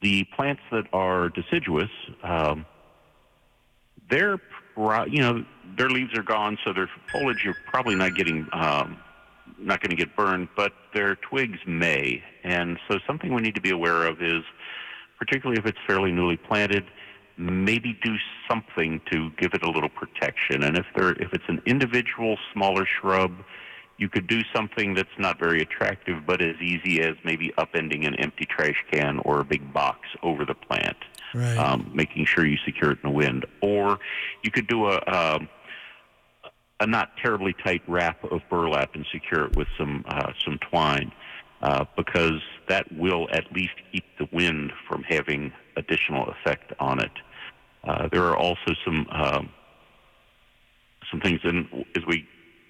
the plants that are deciduous, um, they're you know their leaves are gone, so their foliage you're probably not getting um, not going to get burned, but their twigs may. And so something we need to be aware of is, particularly if it's fairly newly planted, maybe do something to give it a little protection. And if there, if it's an individual smaller shrub, you could do something that's not very attractive, but as easy as maybe upending an empty trash can or a big box over the plant, Right. um, making sure you secure it in the wind. Or you could do a, um a not terribly tight wrap of burlap and secure it with some uh, some twine, uh, because that will at least keep the wind from having additional effect on it. Uh, there are also some um, some things in as we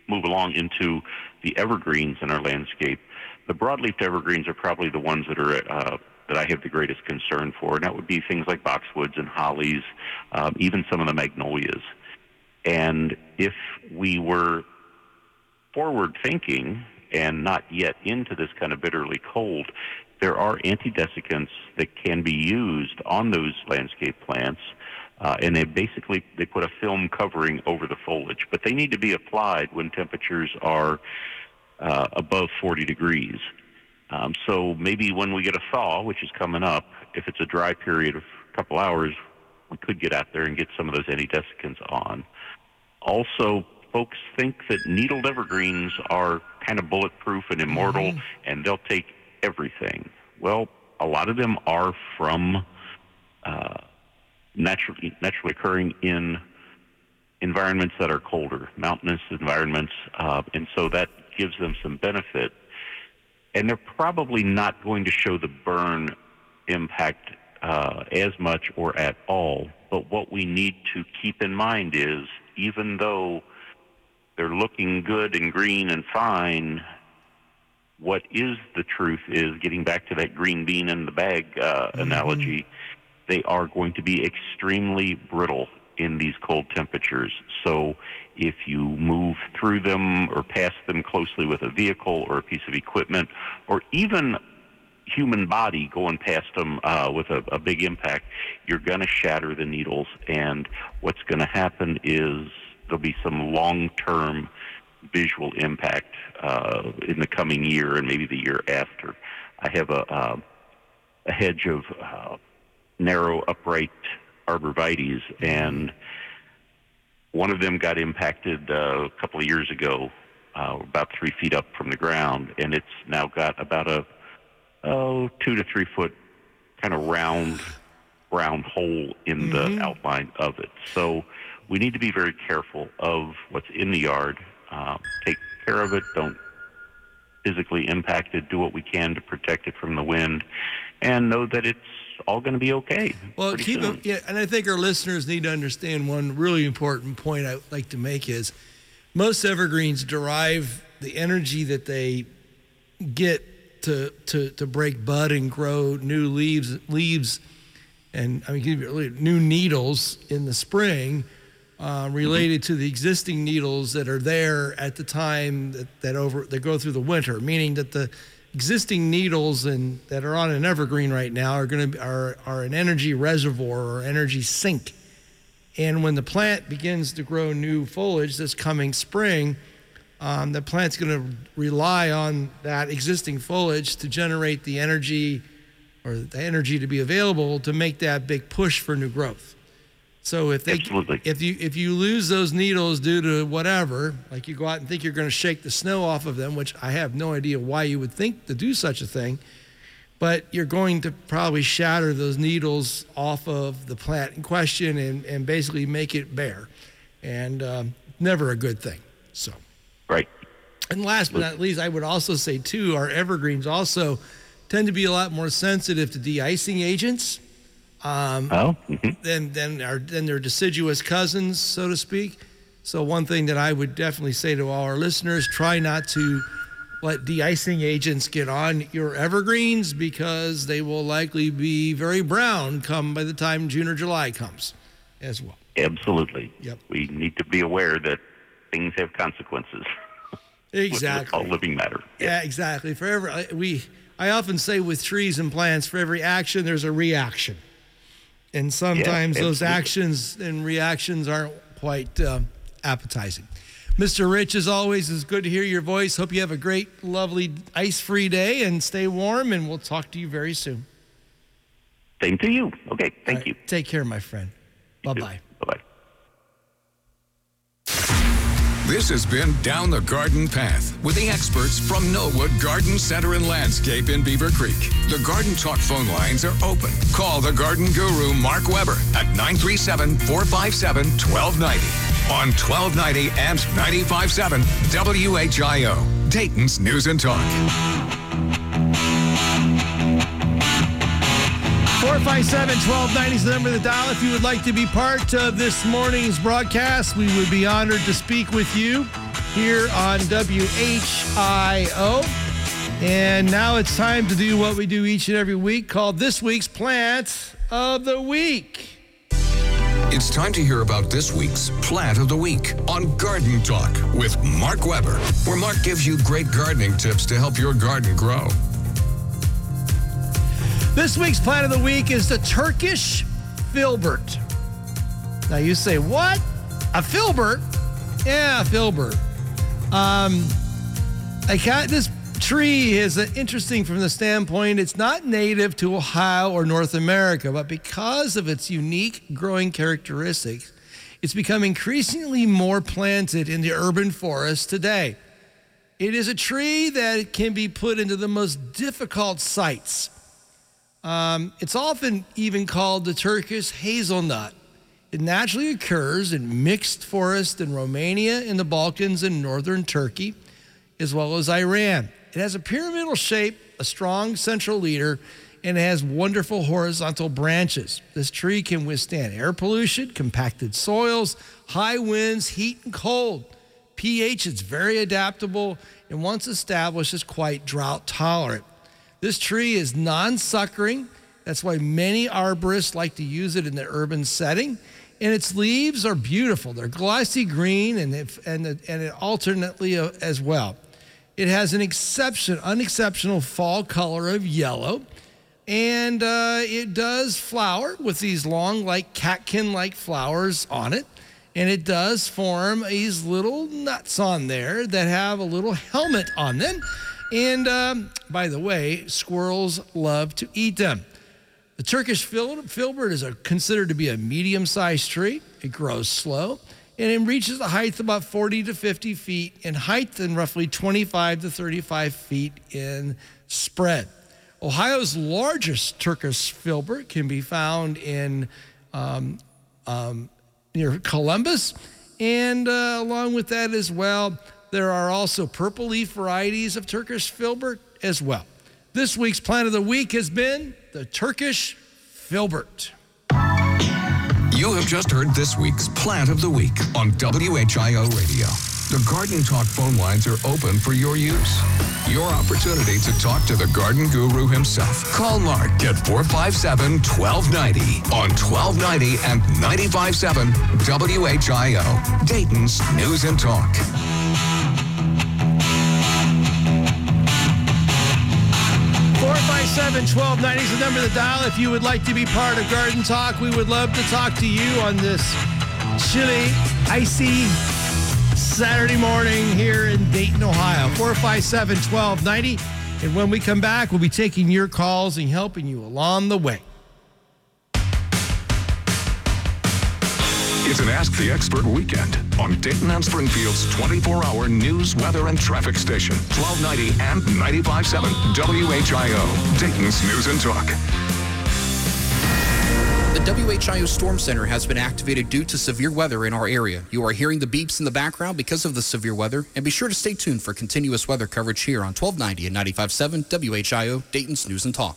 move along into the evergreens in our landscape. The broadleaf evergreens are probably the ones that are uh, that I have the greatest concern for, and that would be things like boxwoods and hollies, um, even some of the magnolias. And if we were forward thinking and not yet into this kind of bitterly cold, there are antidesiccants that can be used on those landscape plants. Uh, and they basically they put a film covering over the foliage, but they need to be applied when temperatures are uh, above 40 degrees. Um, so maybe when we get a thaw, which is coming up, if it's a dry period of a couple hours, we could get out there and get some of those antidesiccants on. Also, folks think that needled evergreens are kind of bulletproof and immortal, and they'll take everything. Well, a lot of them are from uh, naturally naturally occurring in environments that are colder, mountainous environments, uh, and so that gives them some benefit. And they're probably not going to show the burn impact uh, as much or at all. But what we need to keep in mind is even though they're looking good and green and fine, what is the truth is getting back to that green bean in the bag uh, analogy, they are going to be extremely brittle in these cold temperatures. So if you move through them or pass them closely with a vehicle or a piece of equipment or even human body going past them uh, with a, a big impact, you're going to shatter the needles. And what's going to happen is there'll be some long-term visual impact uh, in the coming year and maybe the year after. I have a, uh, a hedge of uh, narrow upright arborvitaes, and one of them got impacted uh, a couple of years ago, uh, about three feet up from the ground, and it's now got about a oh two to three foot kind of round round hole in the outline of it. So we need to be very careful of what's in the yard. Um, take care of it. Don't physically impact it. Do what we can to protect it from the wind, and know that it's all going to be okay. Well, keep soon. it, yeah, and I think our listeners need to understand one really important point I'd like to make is most evergreens derive the energy that they get to to to break bud and grow new leaves leaves and I mean give you new needles in the spring uh, related to the existing needles that are there at the time that, that over that go through the winter, meaning that the existing needles and that are on an evergreen right now are going to are are an energy reservoir or energy sink. And when the plant begins to grow new foliage this coming spring, um, the plant's going to rely on that existing foliage to generate the energy or the energy to be available to make that big push for new growth. So if they if you if you lose those needles due to whatever, like you go out and think you're going to shake the snow off of them, which I have no idea why you would think to do such a thing, but you're going to probably shatter those needles off of the plant in question and, and basically make it bare, and um, never a good thing. So. Right. And last but not least, I would also say too, our evergreens also tend to be a lot more sensitive to de-icing agents. Um, oh. Than than our than their deciduous cousins, so to speak. So one thing that I would definitely say to all our listeners: try not to let de-icing agents get on your evergreens because they will likely be very brown come by the time June or July comes, as well. Absolutely. Yep. We need to be aware that things have consequences. Exactly. all living matter. Yeah, exactly. For every we, I often say with trees and plants, for every action there's a reaction, and sometimes those actions and reactions aren't quite um, appetizing. Mr. Rich, as always, it's good to hear your voice. Hope you have a great, lovely, ice free day and stay warm, and we'll talk to you very soon. Same to you. Okay, thank All you. Take care, my friend. Bye bye. This has been Down the Garden Path with the experts from Knollwood Garden Center and Landscape in Beavercreek. The Garden Talk phone lines are open. Call the garden guru Mark Webber at 937 457 1290 on 1290 and 957 WHIO, Dayton's News and Talk. 457 1290 is the number of the dial. If you would like to be part of this morning's broadcast, we would be honored to speak with you here on WHIO. And now it's time to do what we do each and every week called This Week's Plant of the Week. It's time to hear about this week's Plant of the Week on Garden Talk with Mark Webber, where Mark gives you great gardening tips to help your garden grow. This week's plant of the week is the Turkish filbert. Now you say, what? A filbert? Yeah, a filbert. Um, I got this tree is interesting from the standpoint it's not native to Ohio or North America, but because of its unique growing characteristics, it's become increasingly more planted in the urban forest today. It is a tree that can be put into the most difficult sites. Um, it's often even called the Turkish hazelnut. It naturally occurs in mixed forest in Romania, in the Balkans, and northern Turkey, as well as Iran. It has a pyramidal shape, a strong central leader, and it has wonderful horizontal branches. This tree can withstand air pollution, compacted soils, high winds, heat, and cold. pH is very adaptable, and once established, is quite drought tolerant. This tree is non suckering. That's why many arborists like to use it in the urban setting. And its leaves are beautiful. They're glossy green and, if, and, and it alternately uh, as well. It has an exception, unexceptional fall color of yellow. And uh, it does flower with these long, like catkin like flowers on it. And it does form these little nuts on there that have a little helmet on them. And um, by the way, squirrels love to eat them. The Turkish fil- filbert is considered to be a medium sized tree. It grows slow and it reaches a height of about 40 to 50 feet in height and roughly 25 to 35 feet in spread. Ohio's largest Turkish filbert can be found in um, um, near Columbus, and uh, along with that as well, there are also purple leaf varieties of Turkish filbert as well. This week's plant of the week has been the Turkish filbert. You have just heard this week's Plant of the Week on WHIO Radio. The Garden Talk phone lines are open for your use. Your opportunity to talk to the garden guru himself. Call Mark at 457 1290 on 1290 and 957 WHIO, Dayton's News and Talk. 457 1290 is the number to dial. If you would like to be part of Garden Talk, we would love to talk to you on this chilly, icy Saturday morning here in Dayton, Ohio. 457 1290. And when we come back, we'll be taking your calls and helping you along the way. It's an Ask the Expert weekend on Dayton and Springfield's 24-hour news, weather, and traffic station. 1290 and 95.7 WHIO, Dayton's News and Talk. The WHIO Storm Center has been activated due to severe weather in our area. You are hearing the beeps in the background because of the severe weather, and be sure to stay tuned for continuous weather coverage here on 1290 and 95.7 WHIO, Dayton's News and Talk.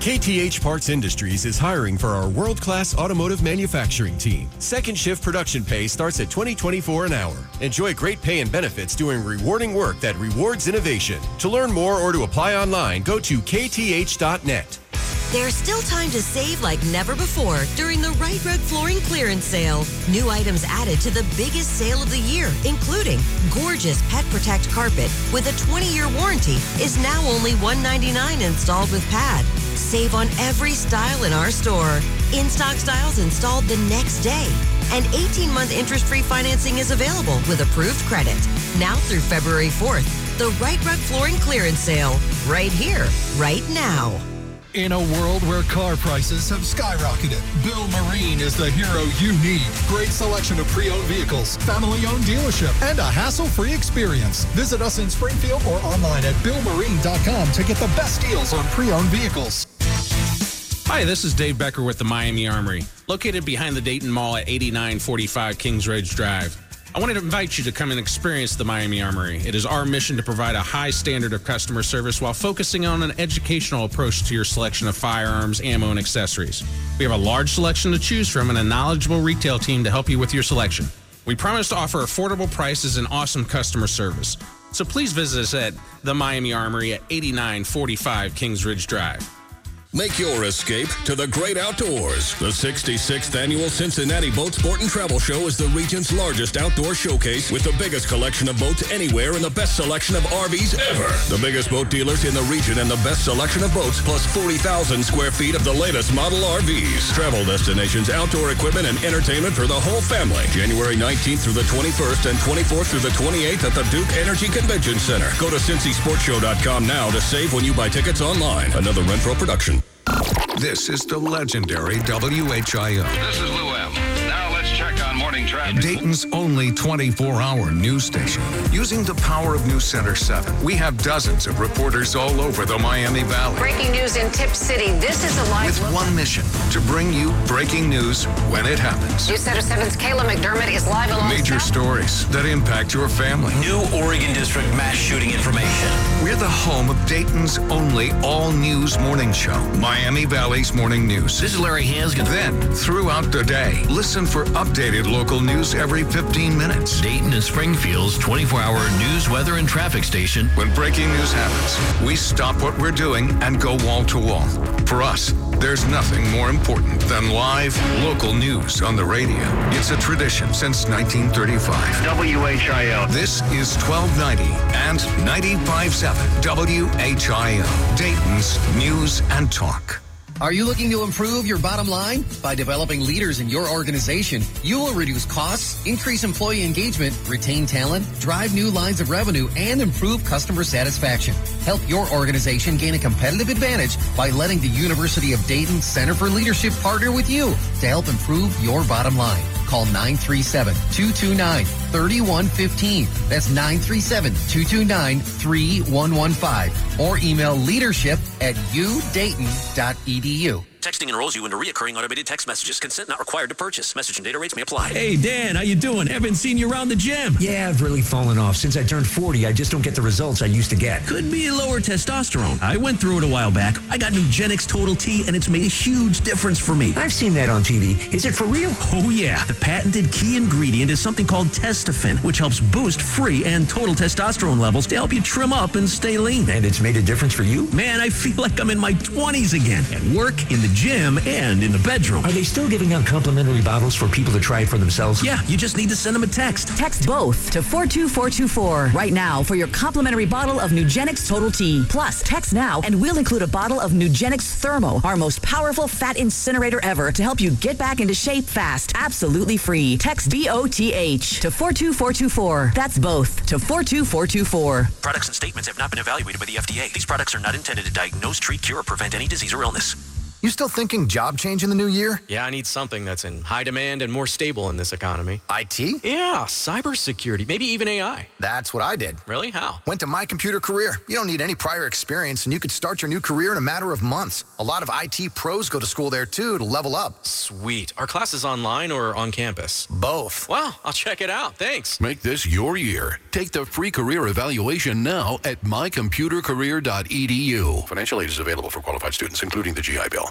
KTH Parts Industries is hiring for our world-class automotive manufacturing team. Second shift production pay starts at 2024 an hour. Enjoy great pay and benefits doing rewarding work that rewards innovation. To learn more or to apply online, go to kth.net. There's still time to save like never before during the Rite Rug Flooring Clearance Sale. New items added to the biggest sale of the year, including gorgeous Pet Protect carpet with a 20-year warranty is now only 199 installed with pad. Save on every style in our store, in stock styles installed the next day. And 18 month interest free financing is available with approved credit. Now through February 4th, the Rite Rug Flooring Clearance Sale. Right here, right now. In a world where car prices have skyrocketed, Bill Marine is the hero you need. Great selection of pre-owned vehicles, family-owned dealership, and a hassle-free experience. Visit us in Springfield or online at billmarine.com to get the best deals on pre-owned vehicles. Hi, this is Dave Becker with the Miami Armory, located behind the Dayton Mall at 8945 Kings Ridge Drive. I wanted to invite you to come and experience the Miami Armory. It is our mission to provide a high standard of customer service while focusing on an educational approach to your selection of firearms, ammo, and accessories. We have a large selection to choose from and a knowledgeable retail team to help you with your selection. We promise to offer affordable prices and awesome customer service. So please visit us at the Miami Armory at 8945 Kings Ridge Drive. Make your escape to the great outdoors. The 66th annual Cincinnati Boat Sport and Travel Show is the region's largest outdoor showcase with the biggest collection of boats anywhere and the best selection of RVs ever. The biggest boat dealers in the region and the best selection of boats, plus 40,000 square feet of the latest model RVs. Travel destinations, outdoor equipment, and entertainment for the whole family. January 19th through the 21st and 24th through the 28th at the Duke Energy Convention Center. Go to CincySportsShow.com now to save when you buy tickets online. Another Renfro production. This is the legendary WHIO. This is Lou M. Dayton's only 24 hour news station. Using the power of News Center 7, we have dozens of reporters all over the Miami Valley. Breaking news in Tipp City. This is a live With look. one mission to bring you breaking news when it happens. News Center 7's Kayla McDermott is live along Major stories that impact your family. New Oregon District mass shooting information. We're the home of Dayton's only all news morning show, Miami Valley's Morning News. This is Larry Hansgen. Then, throughout the day, listen for updated local news every 15 minutes. Dayton and Springfield's 24 hour news, weather, and traffic station. When breaking news happens, we stop what we're doing and go wall to wall. For us, there's nothing more important than live local news on the radio. It's a tradition since 1935. WHIO. This is 1290 and 95.7 WHIO, Dayton's News and Talk. Are you looking to improve your bottom line? By developing leaders in your organization, you will reduce costs, increase employee engagement, retain talent, drive new lines of revenue, and improve customer satisfaction. Help your organization gain a competitive advantage by letting the University of Dayton Center for Leadership partner with you to help improve your bottom line. Call 937-229-3115. That's 937-229-3115. Or email leadership at udayton.edu. Texting enrolls you into reoccurring automated text messages. Consent not required to purchase. Message and data rates may apply. Hey, Dan, how you doing? Haven't seen you around the gym. Yeah, I've really fallen off. Since I turned 40, I just don't get the results I used to get. Could be lower testosterone. I went through it a while back. I got Nugenix Total T, and it's made a huge difference for me. I've seen that on TV. Is it for real? Oh, yeah. The patented key ingredient is something called Testofen, which helps boost free and total testosterone levels to help you trim up and stay lean. And it's made a difference for you? Man, I feel like I'm in my 20s again at work, in the gym, and in the bedroom. Are they still giving out complimentary bottles for people to try it for themselves? Yeah, you just need to send them a text. Text both to 42424 right now for your complimentary bottle of Nugenix Total T. Plus, text now and we'll include a bottle of Nugenix Thermo, our most powerful fat incinerator ever to help you get back into shape fast. Absolutely free. Text B-O-T-H to 42424. That's both to 42424. Products and statements have not been evaluated by the FDA. These products are not intended to diagnose, treat, cure, or prevent any disease or illness. You still thinking job change in the new year? Yeah, I need something that's in high demand and more stable in this economy. IT? Yeah, cybersecurity, maybe even AI. That's what I did. Really? How? Went to My Computer Career. You don't need any prior experience, and you could start your new career in a matter of months. A lot of IT pros go to school there too to level up. Sweet. Are classes online or on campus? Both. Wow, I'll check it out. Thanks. Make this your year. Take the free career evaluation now at mycomputercareer.edu. Financial aid is available for qualified students, including the GI Bill.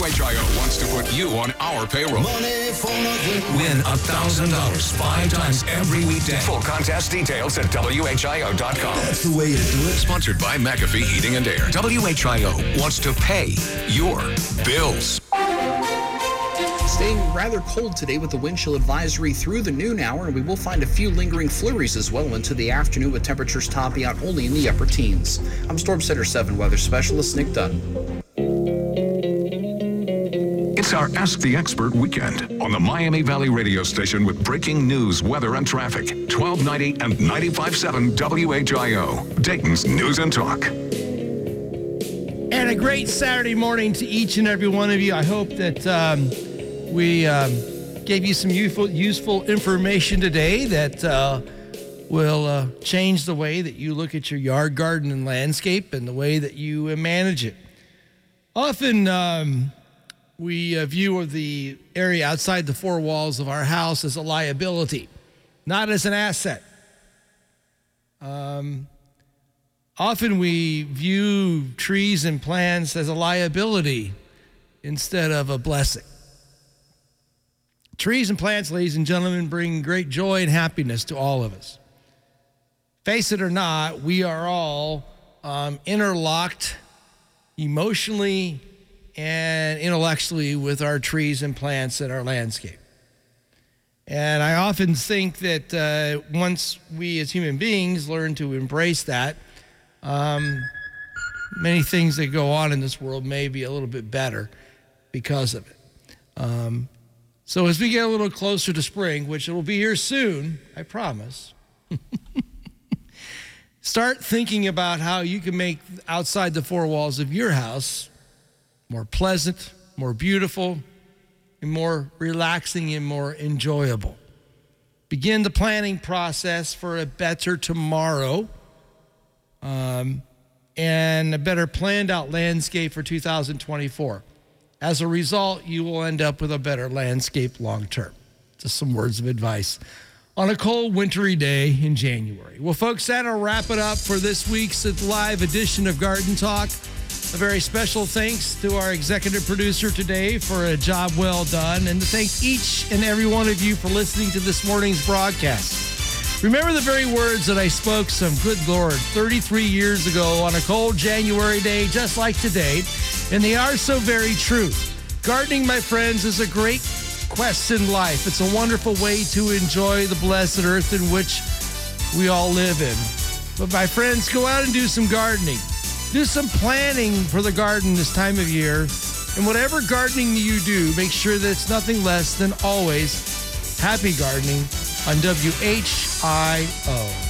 WHIO wants to put you on our payroll. Money for nothing. Win $1,000 five times every weekday. Full contest details at WHIO.com. That's the way to do it. Sponsored by McAfee Heating and Air. WHIO wants to pay your bills. Staying rather cold today with the wind chill advisory through the noon hour, and we will find a few lingering flurries as well into the afternoon with temperatures topping out only in the upper teens. I'm Storm Center 7 weather specialist Nick Dunn. Our Ask the Expert weekend on the Miami Valley radio station with breaking news, weather, and traffic. 1290 and 95.7 WHIO, Dayton's News and Talk. And a great Saturday morning to each and every one of you. I hope that um, we um, gave you some useful, useful information today that uh, will uh, change the way that you look at your yard, garden, and landscape and the way that you uh, manage it. Often, um, we uh, view the area outside the four walls of our house as a liability, not as an asset. Um, often we view trees and plants as a liability instead of a blessing. Trees and plants, ladies and gentlemen, bring great joy and happiness to all of us. Face it or not, we are all um, interlocked emotionally and intellectually with our trees and plants and our landscape. And I often think that uh, once we as human beings learn to embrace that, um, many things that go on in this world may be a little bit better because of it. Um, so as we get a little closer to spring, which it will be here soon, I promise. Start thinking about how you can make outside the four walls of your house more pleasant, more beautiful, and more relaxing and more enjoyable. Begin the planning process for a better tomorrow um, and a better planned out landscape for 2024. As a result, you will end up with a better landscape long term. Just some words of advice on a cold, wintry day in January. Well, folks, that'll wrap it up for this week's live edition of Garden Talk. A very special thanks to our executive producer today for a job well done, and to thank each and every one of you for listening to this morning's broadcast. Remember the very words that I spoke some good Lord 33 years ago on a cold January day just like today, and they are so very true. Gardening, my friends, is a great quest in life. It's a wonderful way to enjoy the blessed earth in which we all live in. But my friends, go out and do some gardening. Do some planning for the garden this time of year. And whatever gardening you do, make sure that it's nothing less than always happy gardening on WHIO.